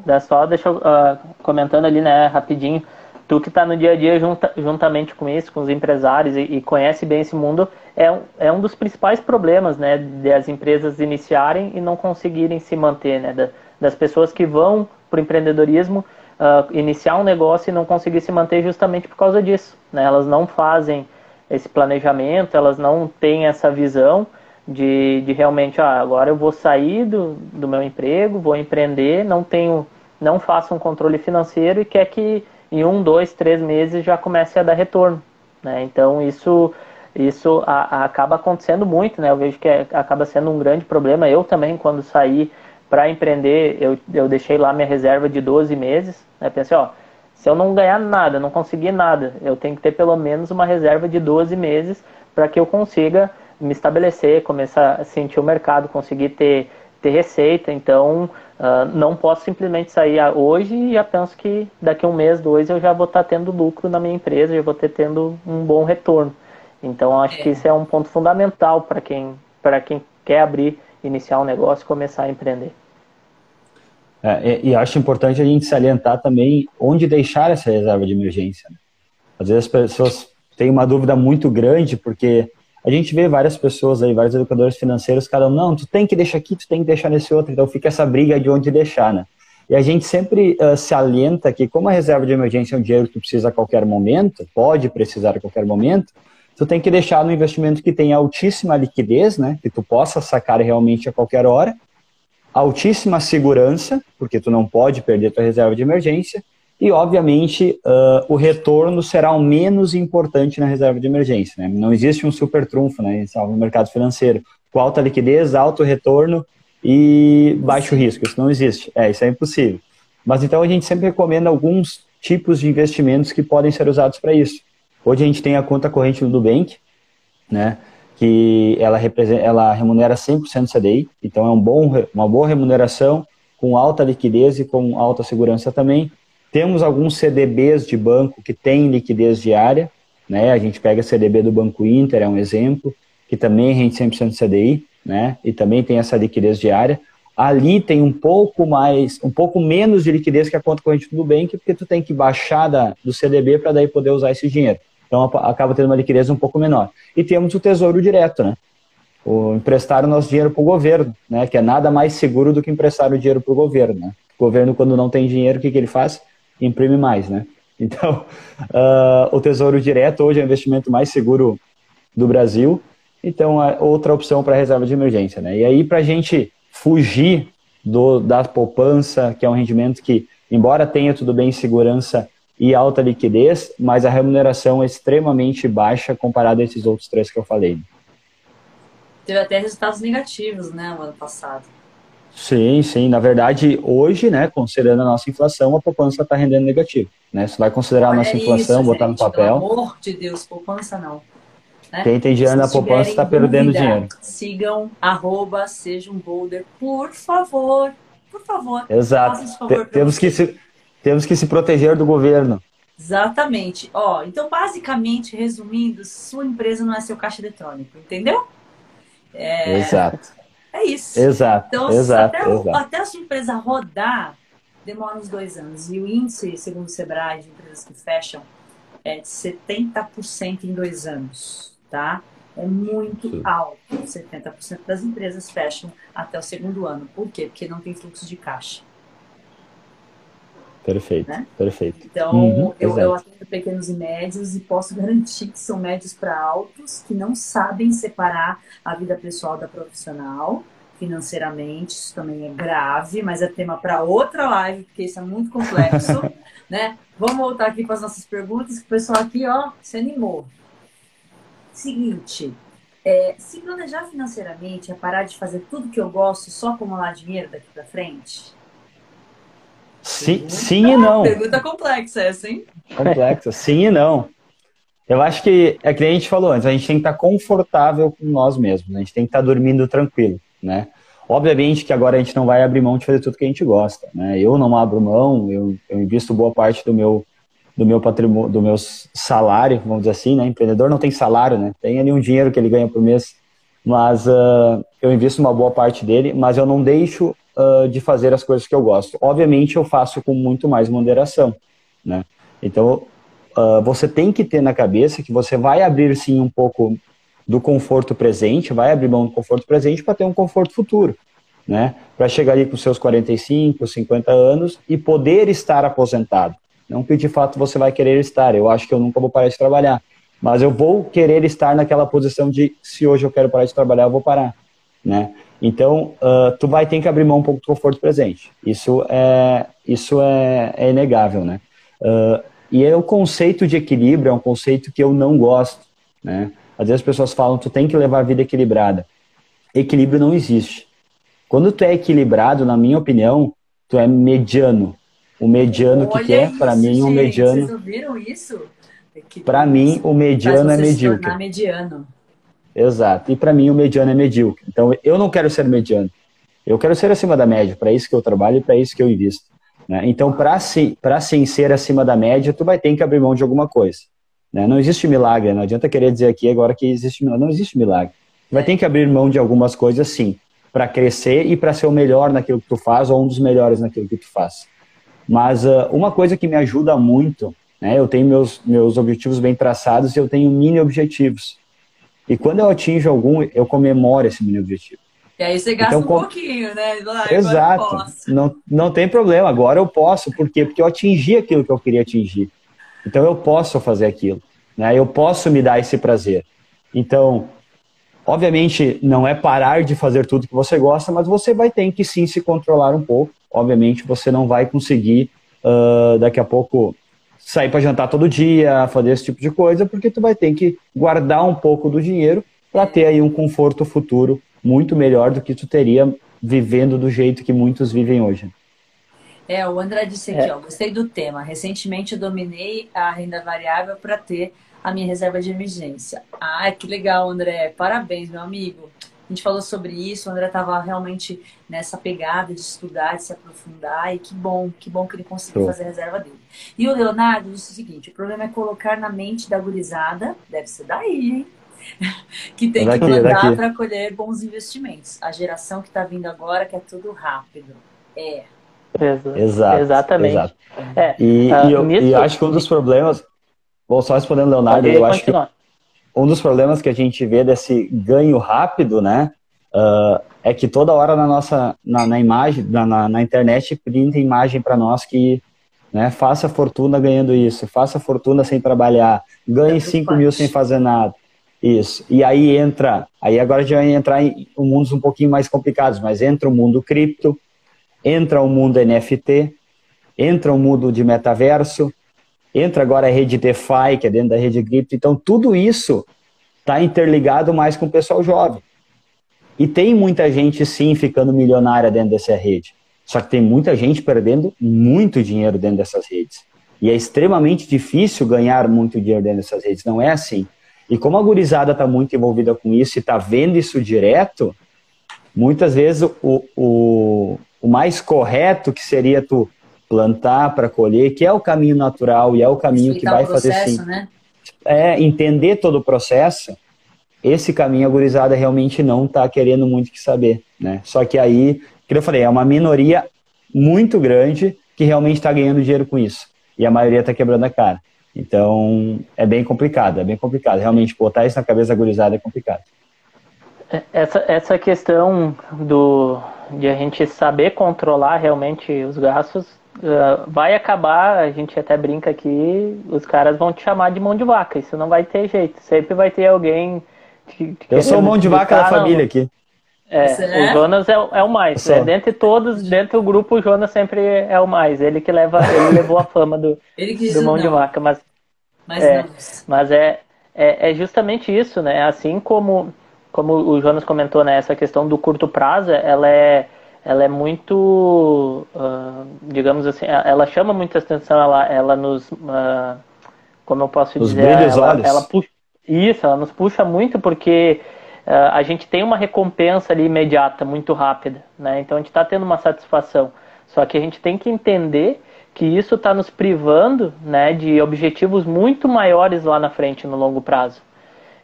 Dá só, deixa eu, uh, comentando ali, né, rapidinho. Tu que está no dia a dia junta, juntamente com isso, com os empresários e, e, conhece bem esse mundo, é um, é um dos principais problemas, né, das empresas iniciarem e não conseguirem se manter, né, da, das pessoas que vão para o empreendedorismo uh, iniciar um negócio e não conseguir se manter justamente por causa disso, né, elas não fazem esse planejamento, elas não têm essa visão de, de realmente, ah, agora eu vou sair do, do meu emprego, vou empreender, não tenho, não faço um controle financeiro e quer que em um, dois, três meses já comece a dar retorno. Né? Então isso, isso a, a acaba acontecendo muito, né? Eu vejo que é, acaba sendo um grande problema. Eu também, quando saí para empreender, eu, eu deixei lá minha reserva de 12 meses. Né? Pensei, ó, se eu não ganhar nada, não conseguir nada, eu tenho que ter pelo menos uma reserva de 12 meses para que eu consiga me estabelecer, começar a sentir o mercado, conseguir ter, ter receita. Então, uh, não posso simplesmente sair hoje e já penso que daqui a um mês, dois, eu já vou estar tendo lucro na minha empresa, já vou ter tendo um bom retorno. Então, acho é. que isso é um ponto fundamental para quem, quem quer abrir, iniciar um negócio e começar a empreender. É, e, e, acho importante a gente salientar também onde deixar essa reserva de emergência. Né? Às vezes as pessoas têm uma dúvida muito grande, porque a gente vê várias pessoas aí, vários educadores financeiros, cada um, não, tu tem que deixar aqui, tu tem que deixar nesse outro, então fica essa briga de onde deixar, né? E a gente sempre uh, se alienta que, como a reserva de emergência é um dinheiro que tu precisa a qualquer momento, pode precisar a qualquer momento, tu tem que deixar no investimento que tem altíssima liquidez, né? Que tu possa sacar realmente a qualquer hora, altíssima segurança, porque tu não pode perder tua reserva de emergência, e, obviamente, uh, o retorno será o menos importante na reserva de emergência. Né? Não existe um super trunfo né, no mercado financeiro com alta liquidez, alto retorno e baixo risco. Isso não existe. É, isso é impossível. Mas então a gente sempre recomenda alguns tipos de investimentos que podem ser usados para isso. Hoje a gente tem a conta corrente do Nubank, né, que ela, representa, ela remunera 100% CDI, então é um bom, uma boa remuneração, com alta liquidez e com alta segurança também. Temos alguns CDBs de banco que têm liquidez diária, né? A gente pega CDB do Banco Inter, é um exemplo, que também rende 100% CDI, né? E também tem essa liquidez diária. Ali tem um pouco mais, um pouco menos de liquidez que a conta corrente do Nubank, porque tu tem que baixar da, do CDB para daí poder usar esse dinheiro. Então acaba tendo uma liquidez um pouco menor. E temos o Tesouro Direto, né? O emprestar o nosso dinheiro para o governo, né? Que é nada mais seguro do que emprestar o dinheiro para o governo. Né? O governo, quando não tem dinheiro, o que, que ele faz? imprime mais, né? [LAUGHS] Então, uh, o Tesouro Direto hoje é o investimento mais seguro do Brasil. Então, é outra opção para reserva de emergência, né? E aí, para a gente fugir do, da poupança, que é um rendimento que, embora tenha tudo bem segurança e alta liquidez, mas a remuneração é extremamente baixa comparado a esses outros três que eu falei. Teve até resultados negativos, né, no ano passado. Sim, sim. Na verdade, hoje, né, considerando a nossa inflação, a poupança está rendendo negativo. Né? Você vai considerar a nossa inflação, isso, botar gente, no papel. Pelo amor de Deus, poupança não. Né? Quem tem dinheiro na poupança está perdendo dinheiro. Sigam, arroba, seja um boulder, por favor. Por favor. Exato. Favor temos, que se, temos que se proteger do governo. Exatamente. Ó, então, basicamente, resumindo, sua empresa não é seu caixa eletrônico, entendeu? É... Exato. É isso. Exato. Então, exato, até, exato. até a sua empresa rodar, demora uns dois anos. E o índice, segundo o Sebrae, de empresas que fecham, é de 70% em dois anos, tá? É muito Sim. alto. 70% das empresas fecham até o segundo ano. Por quê? Porque não tem fluxo de caixa. Perfeito, né? perfeito. Então, uhum, eu, eu atendo pequenos e médios e posso garantir que são médios para altos que não sabem separar a vida pessoal da profissional financeiramente. Isso também é grave, mas é tema para outra live, porque isso é muito complexo, [LAUGHS] né? Vamos voltar aqui para as nossas perguntas, que o pessoal aqui, ó, se animou. Seguinte, é, se planejar financeiramente é parar de fazer tudo que eu gosto só acumular dinheiro daqui para frente? Sim, sim e não. Pergunta complexa essa, hein? Complexa, [LAUGHS] sim e não. Eu acho que, é que a gente falou antes, a gente tem que estar confortável com nós mesmos, a gente tem que estar dormindo tranquilo, né? Obviamente que agora a gente não vai abrir mão de fazer tudo que a gente gosta, né? Eu não abro mão, eu, eu invisto boa parte do meu do meu patrimônio, do meu salário, vamos dizer assim, né? Empreendedor não tem salário, né? Tem ali um dinheiro que ele ganha por mês, mas uh, eu invisto uma boa parte dele, mas eu não deixo uh, de fazer as coisas que eu gosto. Obviamente, eu faço com muito mais moderação, né? Então, uh, você tem que ter na cabeça que você vai abrir sim um pouco do conforto presente, vai abrir mão do conforto presente para ter um conforto futuro, né? Para chegar ali com seus 45, 50 anos e poder estar aposentado. Não que de fato você vai querer estar, eu acho que eu nunca vou parar de trabalhar, mas eu vou querer estar naquela posição de se hoje eu quero parar de trabalhar, eu vou parar, né? Então, uh, tu vai ter que abrir mão um pouco do conforto presente. Isso é, isso é, é inegável, né? Uh, e é o conceito de equilíbrio é um conceito que eu não gosto, né? Às vezes as pessoas falam, tu tem que levar a vida equilibrada. Equilíbrio não existe. Quando tu é equilibrado, na minha opinião, tu é mediano. O mediano que, que é, para mim, o um mediano. Vocês ouviram isso? Para mim, o mediano é medíocre. mediano. Exato. E para mim o mediano é medíocre. Então eu não quero ser mediano. Eu quero ser acima da média. Para isso que eu trabalho e para isso que eu invisto. Né? Então, para sim, sim ser acima da média, tu vai ter que abrir mão de alguma coisa. Né? Não existe milagre. Não adianta querer dizer aqui agora que existe milagre. Não existe milagre. Vai ter que abrir mão de algumas coisas, sim, para crescer e para ser o melhor naquilo que tu faz ou um dos melhores naquilo que tu faz. Mas uh, uma coisa que me ajuda muito, né? Eu tenho meus meus objetivos bem traçados e eu tenho mini objetivos. E quando eu atinjo algum, eu comemoro esse mini objetivo. E aí você gasta então, um pouquinho, né? Lá, Exato. Não, não tem problema, agora eu posso. Por quê? Porque eu atingi aquilo que eu queria atingir. Então eu posso fazer aquilo. Né? Eu posso me dar esse prazer. Então, obviamente, não é parar de fazer tudo que você gosta, mas você vai ter que sim se controlar um pouco. Obviamente, você não vai conseguir uh, daqui a pouco sair para jantar todo dia, fazer esse tipo de coisa, porque tu vai ter que guardar um pouco do dinheiro para ter aí um conforto futuro muito melhor do que tu teria vivendo do jeito que muitos vivem hoje. É, o André disse aqui, é. ó, gostei do tema. Recentemente eu dominei a renda variável para ter a minha reserva de emergência. Ah, que legal, André. Parabéns, meu amigo. A gente falou sobre isso, o André estava realmente nessa pegada de estudar, de se aprofundar, e que bom, que bom que ele conseguiu fazer a reserva dele. E o Leonardo disse o seguinte: o problema é colocar na mente da gurizada, deve ser daí, hein? [LAUGHS] que tem daqui, que mandar para colher bons investimentos. A geração que está vindo agora quer tudo rápido. É. Exato. Exatamente. Exato. É, e, uh, e eu nisso... e acho que um dos problemas, vou só respondendo, Leonardo, eu acho que um dos problemas que a gente vê desse ganho rápido, né, uh, é que toda hora na nossa, na, na imagem, na, na, na, internet, printa imagem para nós que, né, faça fortuna ganhando isso, faça fortuna sem trabalhar, ganhe 5 mil sem fazer nada. Isso. E aí entra, aí agora já vai entrar em mundos um pouquinho mais complicados, mas entra o mundo cripto, entra o mundo NFT, entra o mundo de metaverso, entra agora a rede DeFi, que é dentro da rede cripto. Então, tudo isso está interligado mais com o pessoal jovem. E tem muita gente, sim, ficando milionária dentro dessa rede. Só que tem muita gente perdendo muito dinheiro dentro dessas redes. E é extremamente difícil ganhar muito dinheiro dentro dessas redes. Não é assim. E como a gurizada está muito envolvida com isso e está vendo isso direto, muitas vezes o, o, o mais correto que seria tu plantar para colher, que é o caminho natural e é o caminho Explicar que vai processo, fazer sim. Né? É entender todo o processo. Esse caminho a gurizada realmente não está querendo muito que saber, né? Só que aí, que eu falei, é uma minoria muito grande que realmente está ganhando dinheiro com isso. E a maioria está quebrando a cara. Então, é bem complicado, é bem complicado. Realmente, botar isso na cabeça da gurizada é complicado. É, essa, essa questão do, de a gente saber controlar realmente os gastos uh, vai acabar, a gente até brinca aqui, os caras vão te chamar de mão de vaca, isso não vai ter jeito. Sempre vai ter alguém. Te, te Eu sou mão de vaca da família aqui. É, é, o Jonas é, é o mais. Né? Dentre todos, dentro do grupo, o Jonas sempre é o mais. Ele que leva, ele levou a fama do, [LAUGHS] do mão não. de vaca. Mas, mas, é, mas é, é, é, justamente isso, né? Assim como, como o Jonas comentou, né? Essa questão do curto prazo, ela é, ela é muito, uh, digamos assim, ela chama muita atenção, ela, ela nos, uh, como eu posso Os dizer, ela, ela puxa, isso, ela nos puxa muito porque uh, a gente tem uma recompensa ali imediata, muito rápida, né? Então a gente está tendo uma satisfação. Só que a gente tem que entender que isso está nos privando né, de objetivos muito maiores lá na frente, no longo prazo.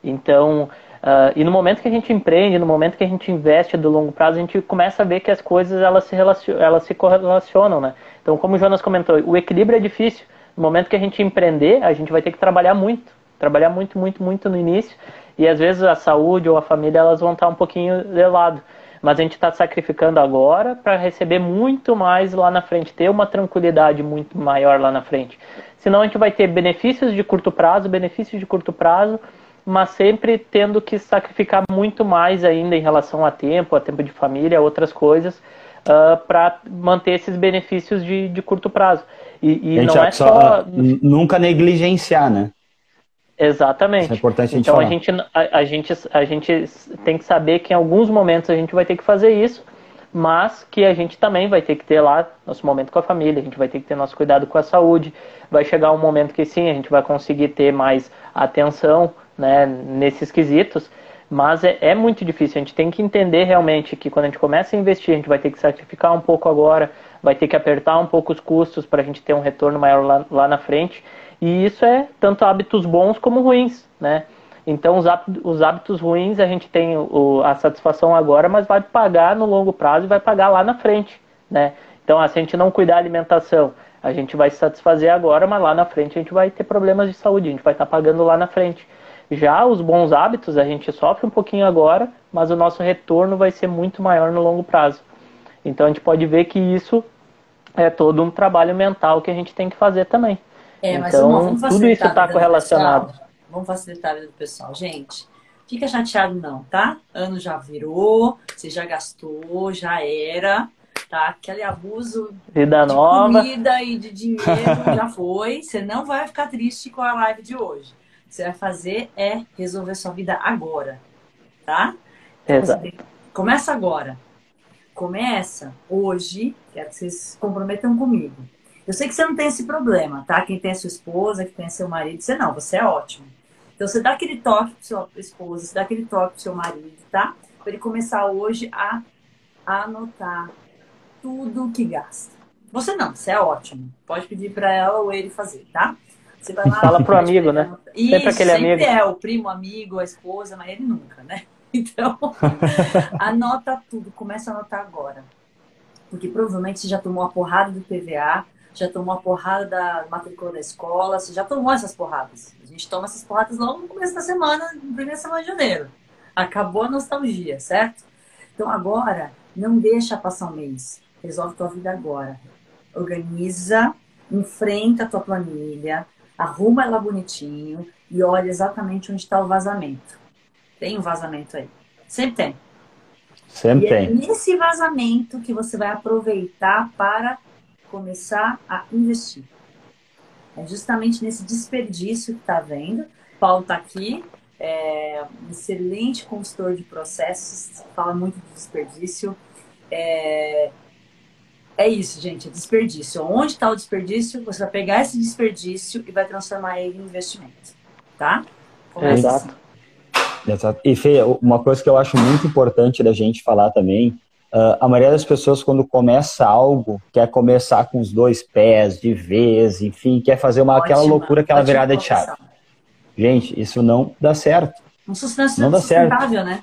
Então, uh, e no momento que a gente empreende, no momento que a gente investe do longo prazo, a gente começa a ver que as coisas elas se, relacionam, elas se correlacionam. Né? Então, como o Jonas comentou, o equilíbrio é difícil. No momento que a gente empreender, a gente vai ter que trabalhar muito. Trabalhar muito, muito, muito no início e às vezes a saúde ou a família elas vão estar um pouquinho de lado. Mas a gente está sacrificando agora para receber muito mais lá na frente, ter uma tranquilidade muito maior lá na frente. Senão a gente vai ter benefícios de curto prazo, benefícios de curto prazo, mas sempre tendo que sacrificar muito mais ainda em relação a tempo, a tempo de família, outras coisas, uh, ah, para manter esses benefícios de, de curto prazo. E, e não é só, só... Nunca negligenciar, né? Exatamente. Isso é importante a gente então falar. a gente, a, a, gente a gente tem que saber que em alguns momentos a gente vai ter que fazer isso, mas que a gente também vai ter que ter lá nosso momento com a família, a gente vai ter que ter nosso cuidado com a saúde. Vai chegar um momento que sim, a gente vai conseguir ter mais atenção, né, nesses quesitos, Mas é, é, muito difícil. A gente tem que entender realmente que quando a gente começa a investir, a gente vai ter que sacrificar um pouco agora, vai ter que apertar um pouco os custos para a gente ter um retorno maior lá, lá, na frente. E isso é tanto hábitos bons como ruins, né? Então, os hábitos, os hábitos ruins a gente tem o, a satisfação agora, mas vai pagar no longo prazo e vai pagar lá na frente, né? Então, se a gente não cuidar da alimentação, a gente vai se satisfazer agora, mas lá na frente a gente vai ter problemas de saúde, a gente vai estar pagando lá na frente. Já os bons hábitos, a gente sofre um pouquinho agora, mas o nosso retorno vai ser muito maior no longo prazo. Então a gente pode ver que isso é todo um trabalho mental que a gente tem que fazer também. É, mas então, tudo isso está correlacionado. Vamos facilitar a vida do pessoal. Gente, fica chateado não, tá? Ano já virou, você já gastou, já era, tá? Aquele abuso vida de nova. comida e de dinheiro já foi. Você não vai ficar triste com a live de hoje você vai fazer é resolver sua vida agora, tá? Então, Exato. Começa agora. Começa hoje, quero que vocês se comprometam comigo. Eu sei que você não tem esse problema, tá? Quem tem a sua esposa, que tem seu marido, você não, você é ótimo. Então você dá aquele toque pro seu esposa, você dá aquele toque pro seu marido, tá? Para ele começar hoje a anotar tudo que gasta. Você não, você é ótimo. Pode pedir para ela ou ele fazer, tá? Você vai lá, Fala pro amigo, né? Isso, sempre aquele sempre amigo. é o primo, amigo, a esposa, mas ele nunca, né? [LAUGHS] Então, [LAUGHS] anota tudo, começa a anotar agora. Porque provavelmente você já tomou a porrada do PVA, já tomou a porrada da matrícula da escola, você já tomou essas porradas. A gente toma essas porradas logo no começo da semana, na primeira semana de janeiro. Acabou a nostalgia, certo? Então agora, não deixa passar um mês. Resolve tua vida agora. Organiza, enfrenta a tua planilha, arruma ela bonitinho e olha exatamente onde está o vazamento. Tem um vazamento aí. Sempre tem. Sempre e tem. É nesse vazamento que você vai aproveitar para começar a investir. É justamente nesse desperdício que está vendo. Paulo está aqui, é um excelente consultor de processos, fala muito de desperdício. É, é isso, gente, é desperdício. Onde está o desperdício? Você vai pegar esse desperdício e vai transformar ele em investimento, tá? É, exato. Exato. E Fê, uma coisa que eu acho muito importante da gente falar também, uh, a maioria das pessoas quando começa algo, quer começar com os dois pés de vez, enfim, quer fazer uma, aquela loucura, aquela virada de chave. Gente, isso não dá certo. Um não dá certo. né?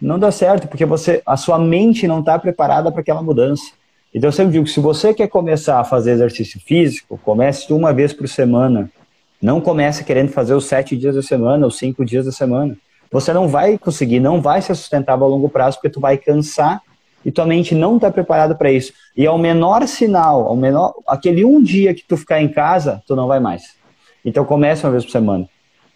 Não dá certo, porque você, a sua mente não está preparada para aquela mudança. Então eu sempre digo, se você quer começar a fazer exercício físico, comece uma vez por semana. Não comece querendo fazer os sete dias da semana, os cinco dias da semana. Você não vai conseguir, não vai ser sustentável a longo prazo, porque tu vai cansar e tua mente não está preparada para isso. E ao menor sinal, ao menor, aquele um dia que tu ficar em casa, tu não vai mais. Então comece uma vez por semana.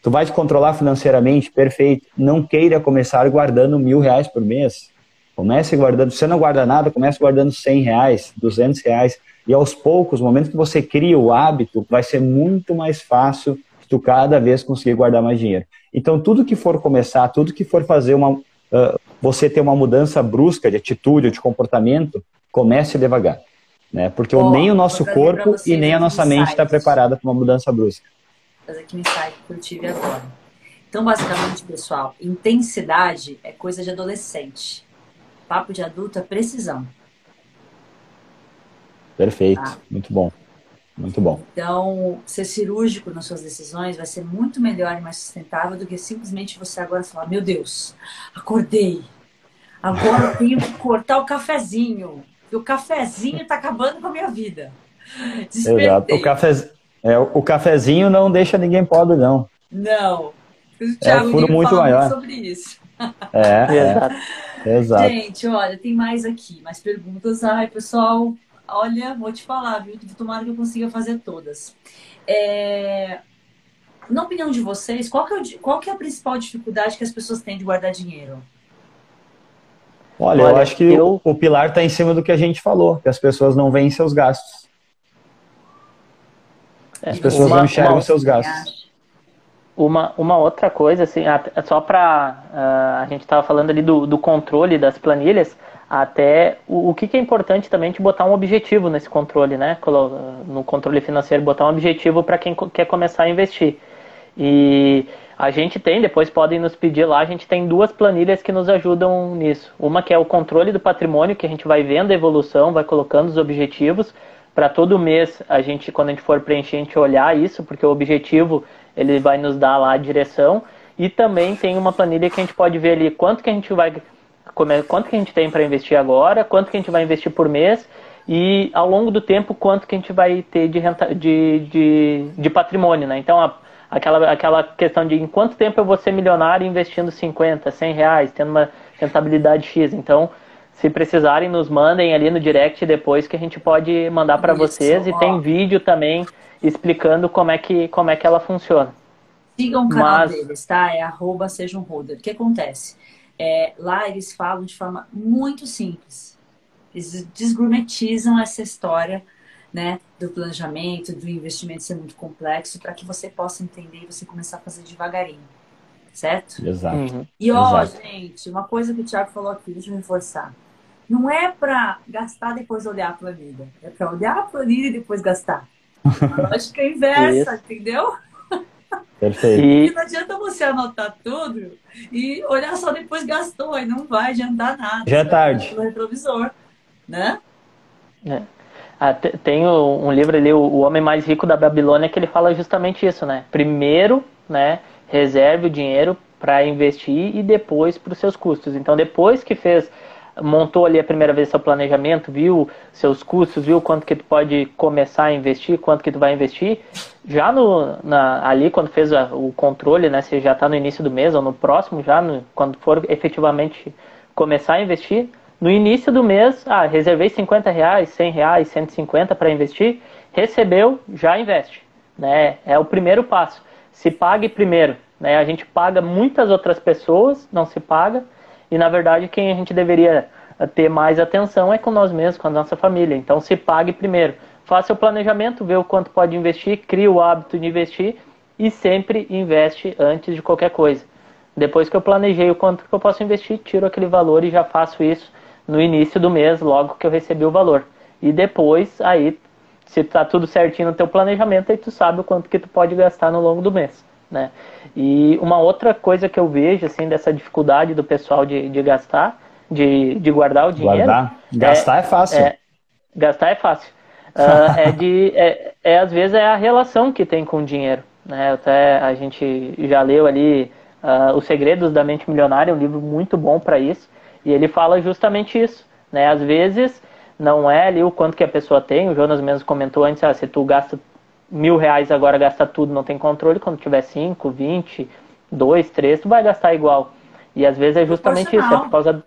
Tu vai te controlar financeiramente, perfeito. Não queira começar guardando mil reais por mês. Comece guardando, se você não guarda nada, comece guardando 100 reais, 200 reais. E aos poucos, no momento que você cria o hábito, vai ser muito mais fácil tu cada vez conseguir guardar mais dinheiro. Então, tudo que for começar, tudo que for fazer uma, uh, você ter uma mudança brusca de atitude ou de comportamento, comece devagar. Né? Porque nem o nosso corpo e nem a nossa mente está preparada para uma mudança brusca. Fazer aqui um insight que eu tive agora. Então, basicamente, pessoal, intensidade é coisa de adolescente. Papo de adulto é precisão. Perfeito, tá? muito bom. Muito bom. Então, ser cirúrgico nas suas decisões vai ser muito melhor e mais sustentável do que simplesmente você agora falar: Meu Deus, acordei. Agora eu tenho que cortar o cafezinho. E o cafezinho está acabando com a minha vida. Despertei. Exato. O, cafe... é, o cafezinho não deixa ninguém pobre, não. Não. O Thiago é, furo muito maior. sobre isso. É, [LAUGHS] é. Exato. Gente, olha, tem mais aqui, mais perguntas. Ai, pessoal, olha, vou te falar, viu? Tomara que eu consiga fazer todas. É... Na opinião de vocês, qual que, é, qual que é a principal dificuldade que as pessoas têm de guardar dinheiro? Olha, olha eu acho que eu... o pilar está em cima do que a gente falou, que as pessoas não veem seus gastos. As pessoas uma, não enxergam uma... seus gastos. Uma, uma outra coisa, assim, só para uh, ah, a gente estava falando ali do, do controle das planilhas, até o, o que, que, é importante também de botar um objetivo nesse controle, né? No controle financeiro, botar um objetivo para quem quer começar a investir. E a gente tem, depois podem nos pedir lá, a gente tem duas planilhas que nos ajudam nisso. Uma que é o controle do patrimônio, que a gente vai vendo a evolução, vai colocando os objetivos, para todo mês a gente, quando a gente for preencher, a gente olhar isso, porque o objetivo ele vai nos dar lá a direção. E também tem uma planilha que a gente pode ver ali quanto que a gente vai quanto que a gente tem para investir agora, quanto que a gente vai investir por mês e ao longo do tempo quanto que a gente vai ter de, renta, de, de, de patrimônio, né? Então a, aquela, aquela questão de em quanto tempo eu vou ser milionário investindo 50, 100 reais, tendo uma rentabilidade X. Então, se precisarem, nos mandem ali no direct depois que a gente pode mandar para vocês e tem vídeo também explicando como é que, como é que ela funciona. Sigam o canal Mas... deles, tá? É arroba seja um holder. O que acontece? É, lá eles falam de forma muito simples. Eles desgourmetizam essa história né, do planejamento, do investimento ser muito complexo, para que você possa entender e você começar a fazer devagarinho. Certo? Exato. Uhum. E ó, Exato. gente, uma coisa que o Thiago falou aqui, deixa eu reforçar. Não é para gastar depois olhar a planilha. É para olhar a planilha e depois gastar. [LAUGHS] A lógica é inversa, entendeu? Perfeito. E não adianta você anotar tudo e olhar só depois gastou, e não vai adiantar nada. Já é tarde. No retrovisor, né? É. Ah, tem um livro ali, O Homem Mais Rico da Babilônia, que ele fala justamente isso, né? Primeiro, né, reserve o dinheiro para investir e depois para os seus custos. Então, depois que fez montou ali a primeira vez seu planejamento, viu seus custos, viu quanto que tu pode começar a investir, quanto que tu vai investir, já no, na, ali quando fez a, o controle, né, se já está no início do mês ou no próximo, já no, quando for efetivamente começar a investir, no início do mês, ah, reservei 50 reais, 100 reais, 150 para investir, recebeu, já investe, né, é o primeiro passo. Se pague primeiro, né, a gente paga muitas outras pessoas, não se paga, e na verdade, quem a gente deveria ter mais atenção é com nós mesmos, com a nossa família. Então, se pague primeiro. Faça o planejamento, vê o quanto pode investir, crie o hábito de investir e sempre investe antes de qualquer coisa. Depois que eu planejei o quanto que eu posso investir, tiro aquele valor e já faço isso no início do mês, logo que eu recebi o valor. E depois, aí, se está tudo certinho no teu planejamento, aí tu sabe o quanto que tu pode gastar no longo do mês né? E uma outra coisa que eu vejo, assim, dessa dificuldade do pessoal de, de gastar, de, de guardar o dinheiro... Guardar? Gastar é, é fácil. É, gastar é fácil. Uh, é de... É, é, às vezes, é a relação que tem com o dinheiro, né? Até a gente já leu ali uh, Os Segredos da Mente Milionária, um livro muito bom para isso, e ele fala justamente isso, né? Às vezes não é ali o quanto que a pessoa tem, o Jonas mesmo comentou antes, ah, se tu gasta mil reais agora gasta tudo, não tem controle, quando tiver 5, 20, 2, 3, tu vai gastar igual. E às vezes é justamente isso, é por causa,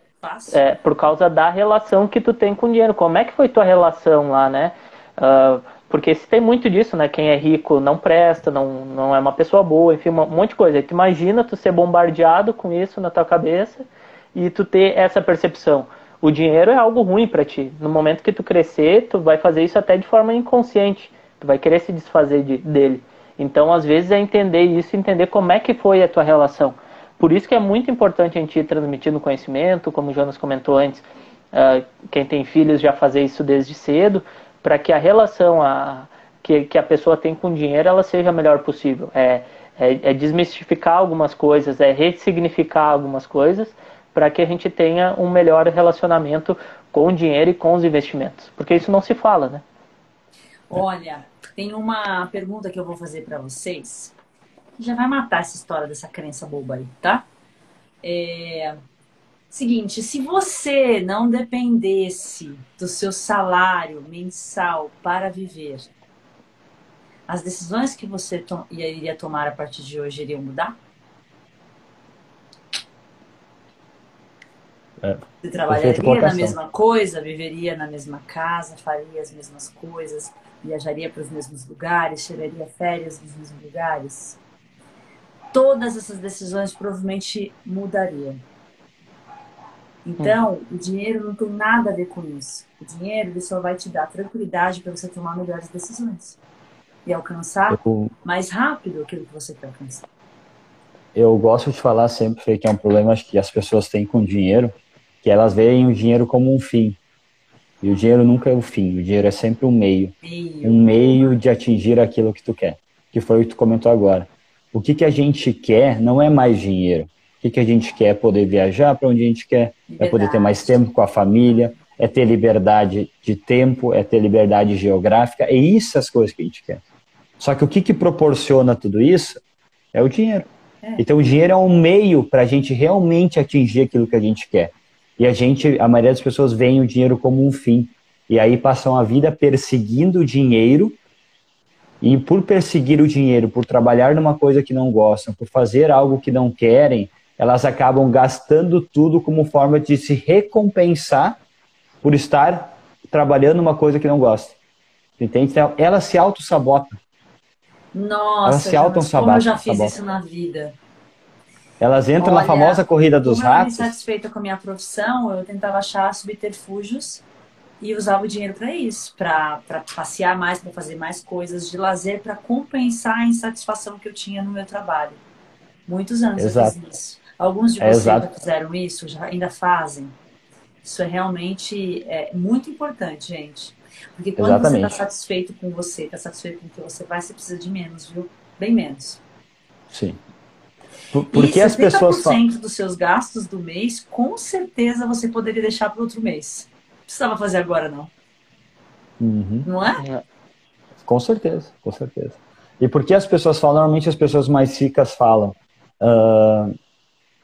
é, por causa da relação que tu tem com o dinheiro. Como é que foi tua relação lá, né? Uh, porque se tem muito disso, né? Quem é rico não presta, não, não é uma pessoa boa, enfim, um monte de coisa. E tu imagina tu ser bombardeado com isso na tua cabeça e tu ter essa percepção. O dinheiro é algo ruim para ti. No momento que tu crescer, tu vai fazer isso até de forma inconsciente tu vai querer se desfazer de, dele. Então, às vezes, é entender isso, entender como é que foi a tua relação. Por isso que é muito importante a gente ir transmitindo conhecimento, como o Jonas comentou antes, uh, quem tem filhos já fazer isso desde cedo, para que a relação a, que, que a pessoa tem com o dinheiro ela seja a melhor possível. É, é, é desmistificar algumas coisas, é ressignificar algumas coisas, para que a gente tenha um melhor relacionamento com o dinheiro e com os investimentos. Porque isso não se fala, né? Olha, tem uma pergunta que eu vou fazer para vocês. Que já vai matar essa história dessa crença boba aí, tá? É... Seguinte, se você não dependesse do seu salário mensal para viver, as decisões que você to iria tomar a partir de hoje iriam mudar? É, você trabalharia na mesma coisa, viveria na mesma casa, faria as mesmas coisas, viajaria para os mesmos lugares, tiraria férias nos mesmos lugares, todas essas decisões provavelmente mudariam. Então, hum. o dinheiro não tem nada a ver com isso. O dinheiro só vai te dar tranquilidade para você tomar melhores decisões e alcançar eu, mais rápido aquilo que você quer alcançar. Eu gosto de falar sempre que é um problema que as pessoas têm com dinheiro, que elas veem o dinheiro como um fim. E o dinheiro nunca é o fim, o dinheiro é sempre um meio. Um meio de atingir aquilo que tu quer. Que foi o que tu comentou agora. o que, que a gente quer não é mais dinheiro. O que, que a gente quer é poder viajar para onde a gente quer, Verdade. é poder ter mais tempo com a família, é ter liberdade de tempo, é ter liberdade geográfica, é isso as coisas que a gente quer. Só que o que, que proporciona tudo isso é o dinheiro. É. Então o dinheiro é um meio para a gente realmente atingir aquilo que a gente quer. E a gente, a maioria das pessoas vê o dinheiro como um fim. E aí passam a vida perseguindo o dinheiro e por perseguir o dinheiro, por trabalhar numa coisa que não gostam, por fazer algo que não querem, elas acabam gastando tudo como forma de se recompensar por estar trabalhando numa coisa que não gosta. Entende? Então, elas se auto-sabotam. Nossa, se auto como eu já fiz isso na vida. Elas entram Olha, na famosa corrida dos como ratos. Eu satisfeita com a minha profissão, eu tentava achar subterfúgios e usava o dinheiro para isso, para passear mais, para fazer mais coisas de lazer, para compensar a insatisfação que eu tinha no meu trabalho. Muitos anos Exato. eu fiz isso. Alguns de é vocês já fizeram isso, já ainda fazem. Isso é realmente é, muito importante, gente. Porque quando Exatamente. você está satisfeito com você, está satisfeito com o que você faz, você precisa de menos, viu? Bem menos. Sim. Por, porque e as pessoas falam. dos seus gastos do mês, com certeza você poderia deixar para outro mês precisava fazer agora, não. Uhum. Não é? é? Com certeza, com certeza. E por que as pessoas falam, normalmente as pessoas mais ricas falam uh,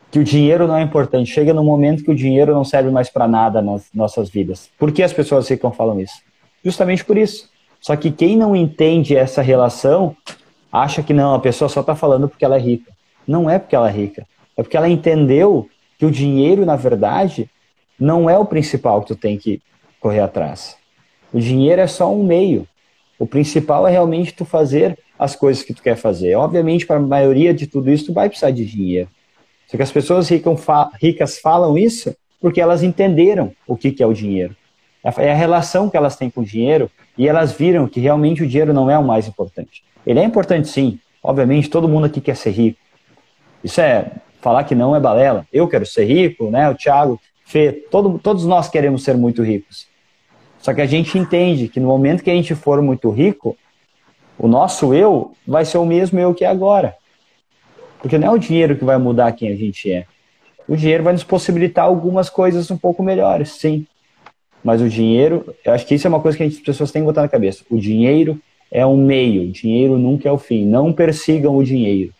que o dinheiro não é importante. Chega no momento que o dinheiro não serve mais para nada nas nossas vidas. Por que as pessoas ricas falam isso? Justamente por isso. Só que quem não entende essa relação acha que não, a pessoa só está falando porque ela é rica. Não é porque ela é rica. É porque ela entendeu que o dinheiro, na verdade, não é o principal que tu tem que correr atrás. O dinheiro é só um meio. O principal é realmente tu fazer as coisas que tu quer fazer. Obviamente, para a maioria de tudo isso, tu vai precisar de dinheiro. Só que as pessoas ricas falam isso porque elas entenderam o que, que é o dinheiro. É a relação que elas têm com o dinheiro e elas viram que realmente o dinheiro não é o mais importante. Ele é importante sim. Obviamente, todo mundo aqui quer ser rico. Isso é falar que não é balela. Eu quero ser rico, né? O Thiago Fê, todo, todos nós queremos ser muito ricos. Só que a gente entende que no momento que a gente for muito rico, o nosso eu vai ser o mesmo eu que é agora. Porque não é o dinheiro que vai mudar quem a gente é. O dinheiro vai nos possibilitar algumas coisas um pouco melhores, sim. Mas o dinheiro, eu acho que isso é uma coisa que as pessoas têm que botar na cabeça. O dinheiro é um meio, o dinheiro nunca é o fim. Não persigam o dinheiro.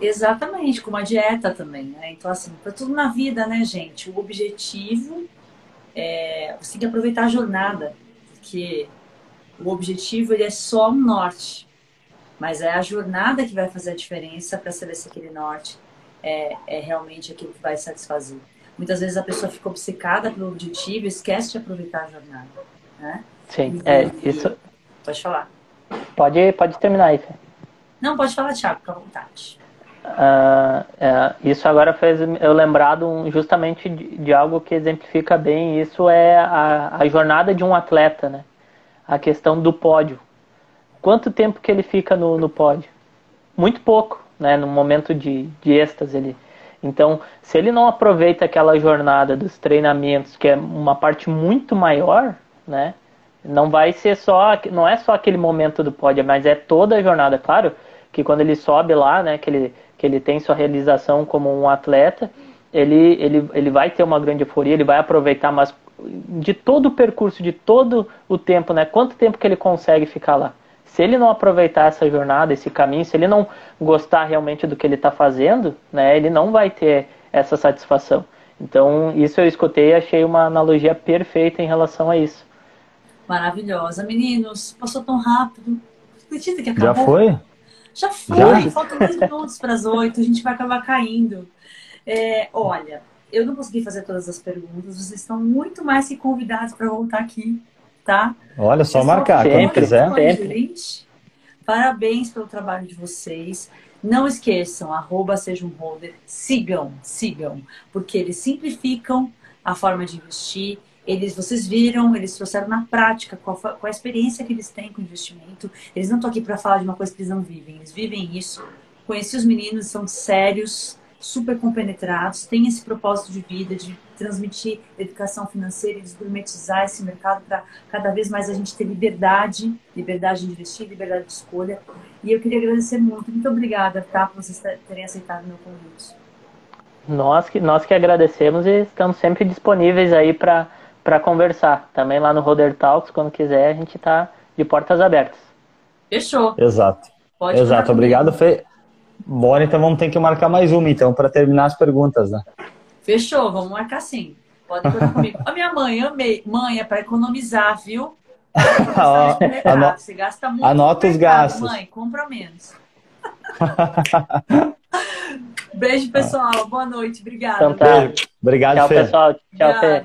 Exatamente, como a dieta também, né? Então, assim, para tudo na vida, né, gente? O objetivo é você tem que aproveitar a jornada, porque o objetivo ele é só um norte, mas é a jornada que vai fazer a diferença para saber se aquele norte é, é realmente aquilo que vai satisfazer. Muitas vezes a pessoa fica obcecada pelo objetivo e esquece de aproveitar a jornada, né? Sim, e, é isso. Pode falar. Pode, pode terminar aí. Não, pode falar, Thiago, fica à vontade. Uh, é, isso agora fez eu lembrar justamente de, de, algo que exemplifica bem isso é a, a, jornada de um atleta, né? A questão do pódio. Quanto tempo que ele fica no, no pódio? Muito pouco, né? No momento de, de êxtase ele. Então, se ele não aproveita aquela jornada dos treinamentos, que é uma parte muito maior, né? Não vai ser só, não é só aquele momento do pódio, mas é toda a jornada. Claro que quando ele sobe lá, né? Que ele que ele tem sua realização como um atleta, ele, ele, ele vai ter uma grande euforia, ele vai aproveitar, mas de todo o percurso, de todo o tempo, né? Quanto tempo que ele consegue ficar lá? Se ele não aproveitar essa jornada, esse caminho, se ele não gostar realmente do que ele está fazendo, né? Ele não vai ter essa satisfação. Então, isso eu escutei e achei uma analogia perfeita em relação a isso. Maravilhosa. Meninos, passou tão rápido. Acredita que acabou? Já foi? Já foi, Já? faltam dois minutos para as oito, a gente vai acabar caindo. É, olha, eu não consegui fazer todas as perguntas, vocês estão muito mais que convidados para voltar aqui, tá? Olha, só marcar, quem quiser. Gente. Parabéns pelo trabalho de vocês. Não esqueçam, arroba seja um holder, sigam, sigam, porque eles simplificam a forma de investir eles, vocês viram, eles trouxeram na prática qual, qual a experiência que eles têm com investimento. Eles não estão aqui para falar de uma coisa que eles não vivem, eles vivem isso. Conheci os meninos, são sérios, super compenetrados, têm esse propósito de vida, de transmitir educação financeira e desgourmetizar esse mercado para cada vez mais a gente ter liberdade, liberdade de investir, liberdade de escolha. E eu queria agradecer muito, muito obrigada, tá, por vocês terem aceitado meu convite. Nós que, nós que agradecemos e estamos sempre disponíveis aí para conversar. Também lá no Roder Talks, quando quiser, a gente está de portas abertas. Fechou. Exato. Pode Exato, obrigado, Fê. Bora, então vamos ter que marcar mais uma, então, para terminar as perguntas, né? Fechou, vamos marcar sim. Pode contar comigo. A minha mãe, amei. Mãe, é para economizar, viu? [LAUGHS] Ano... Você gasta muito. Anota os gastos. Mãe, compra menos. [LAUGHS] Beijo, pessoal. Boa noite. Obrigada. Então, tá. Obrigado, tchau, Fê. pessoal. Tchau, Fê.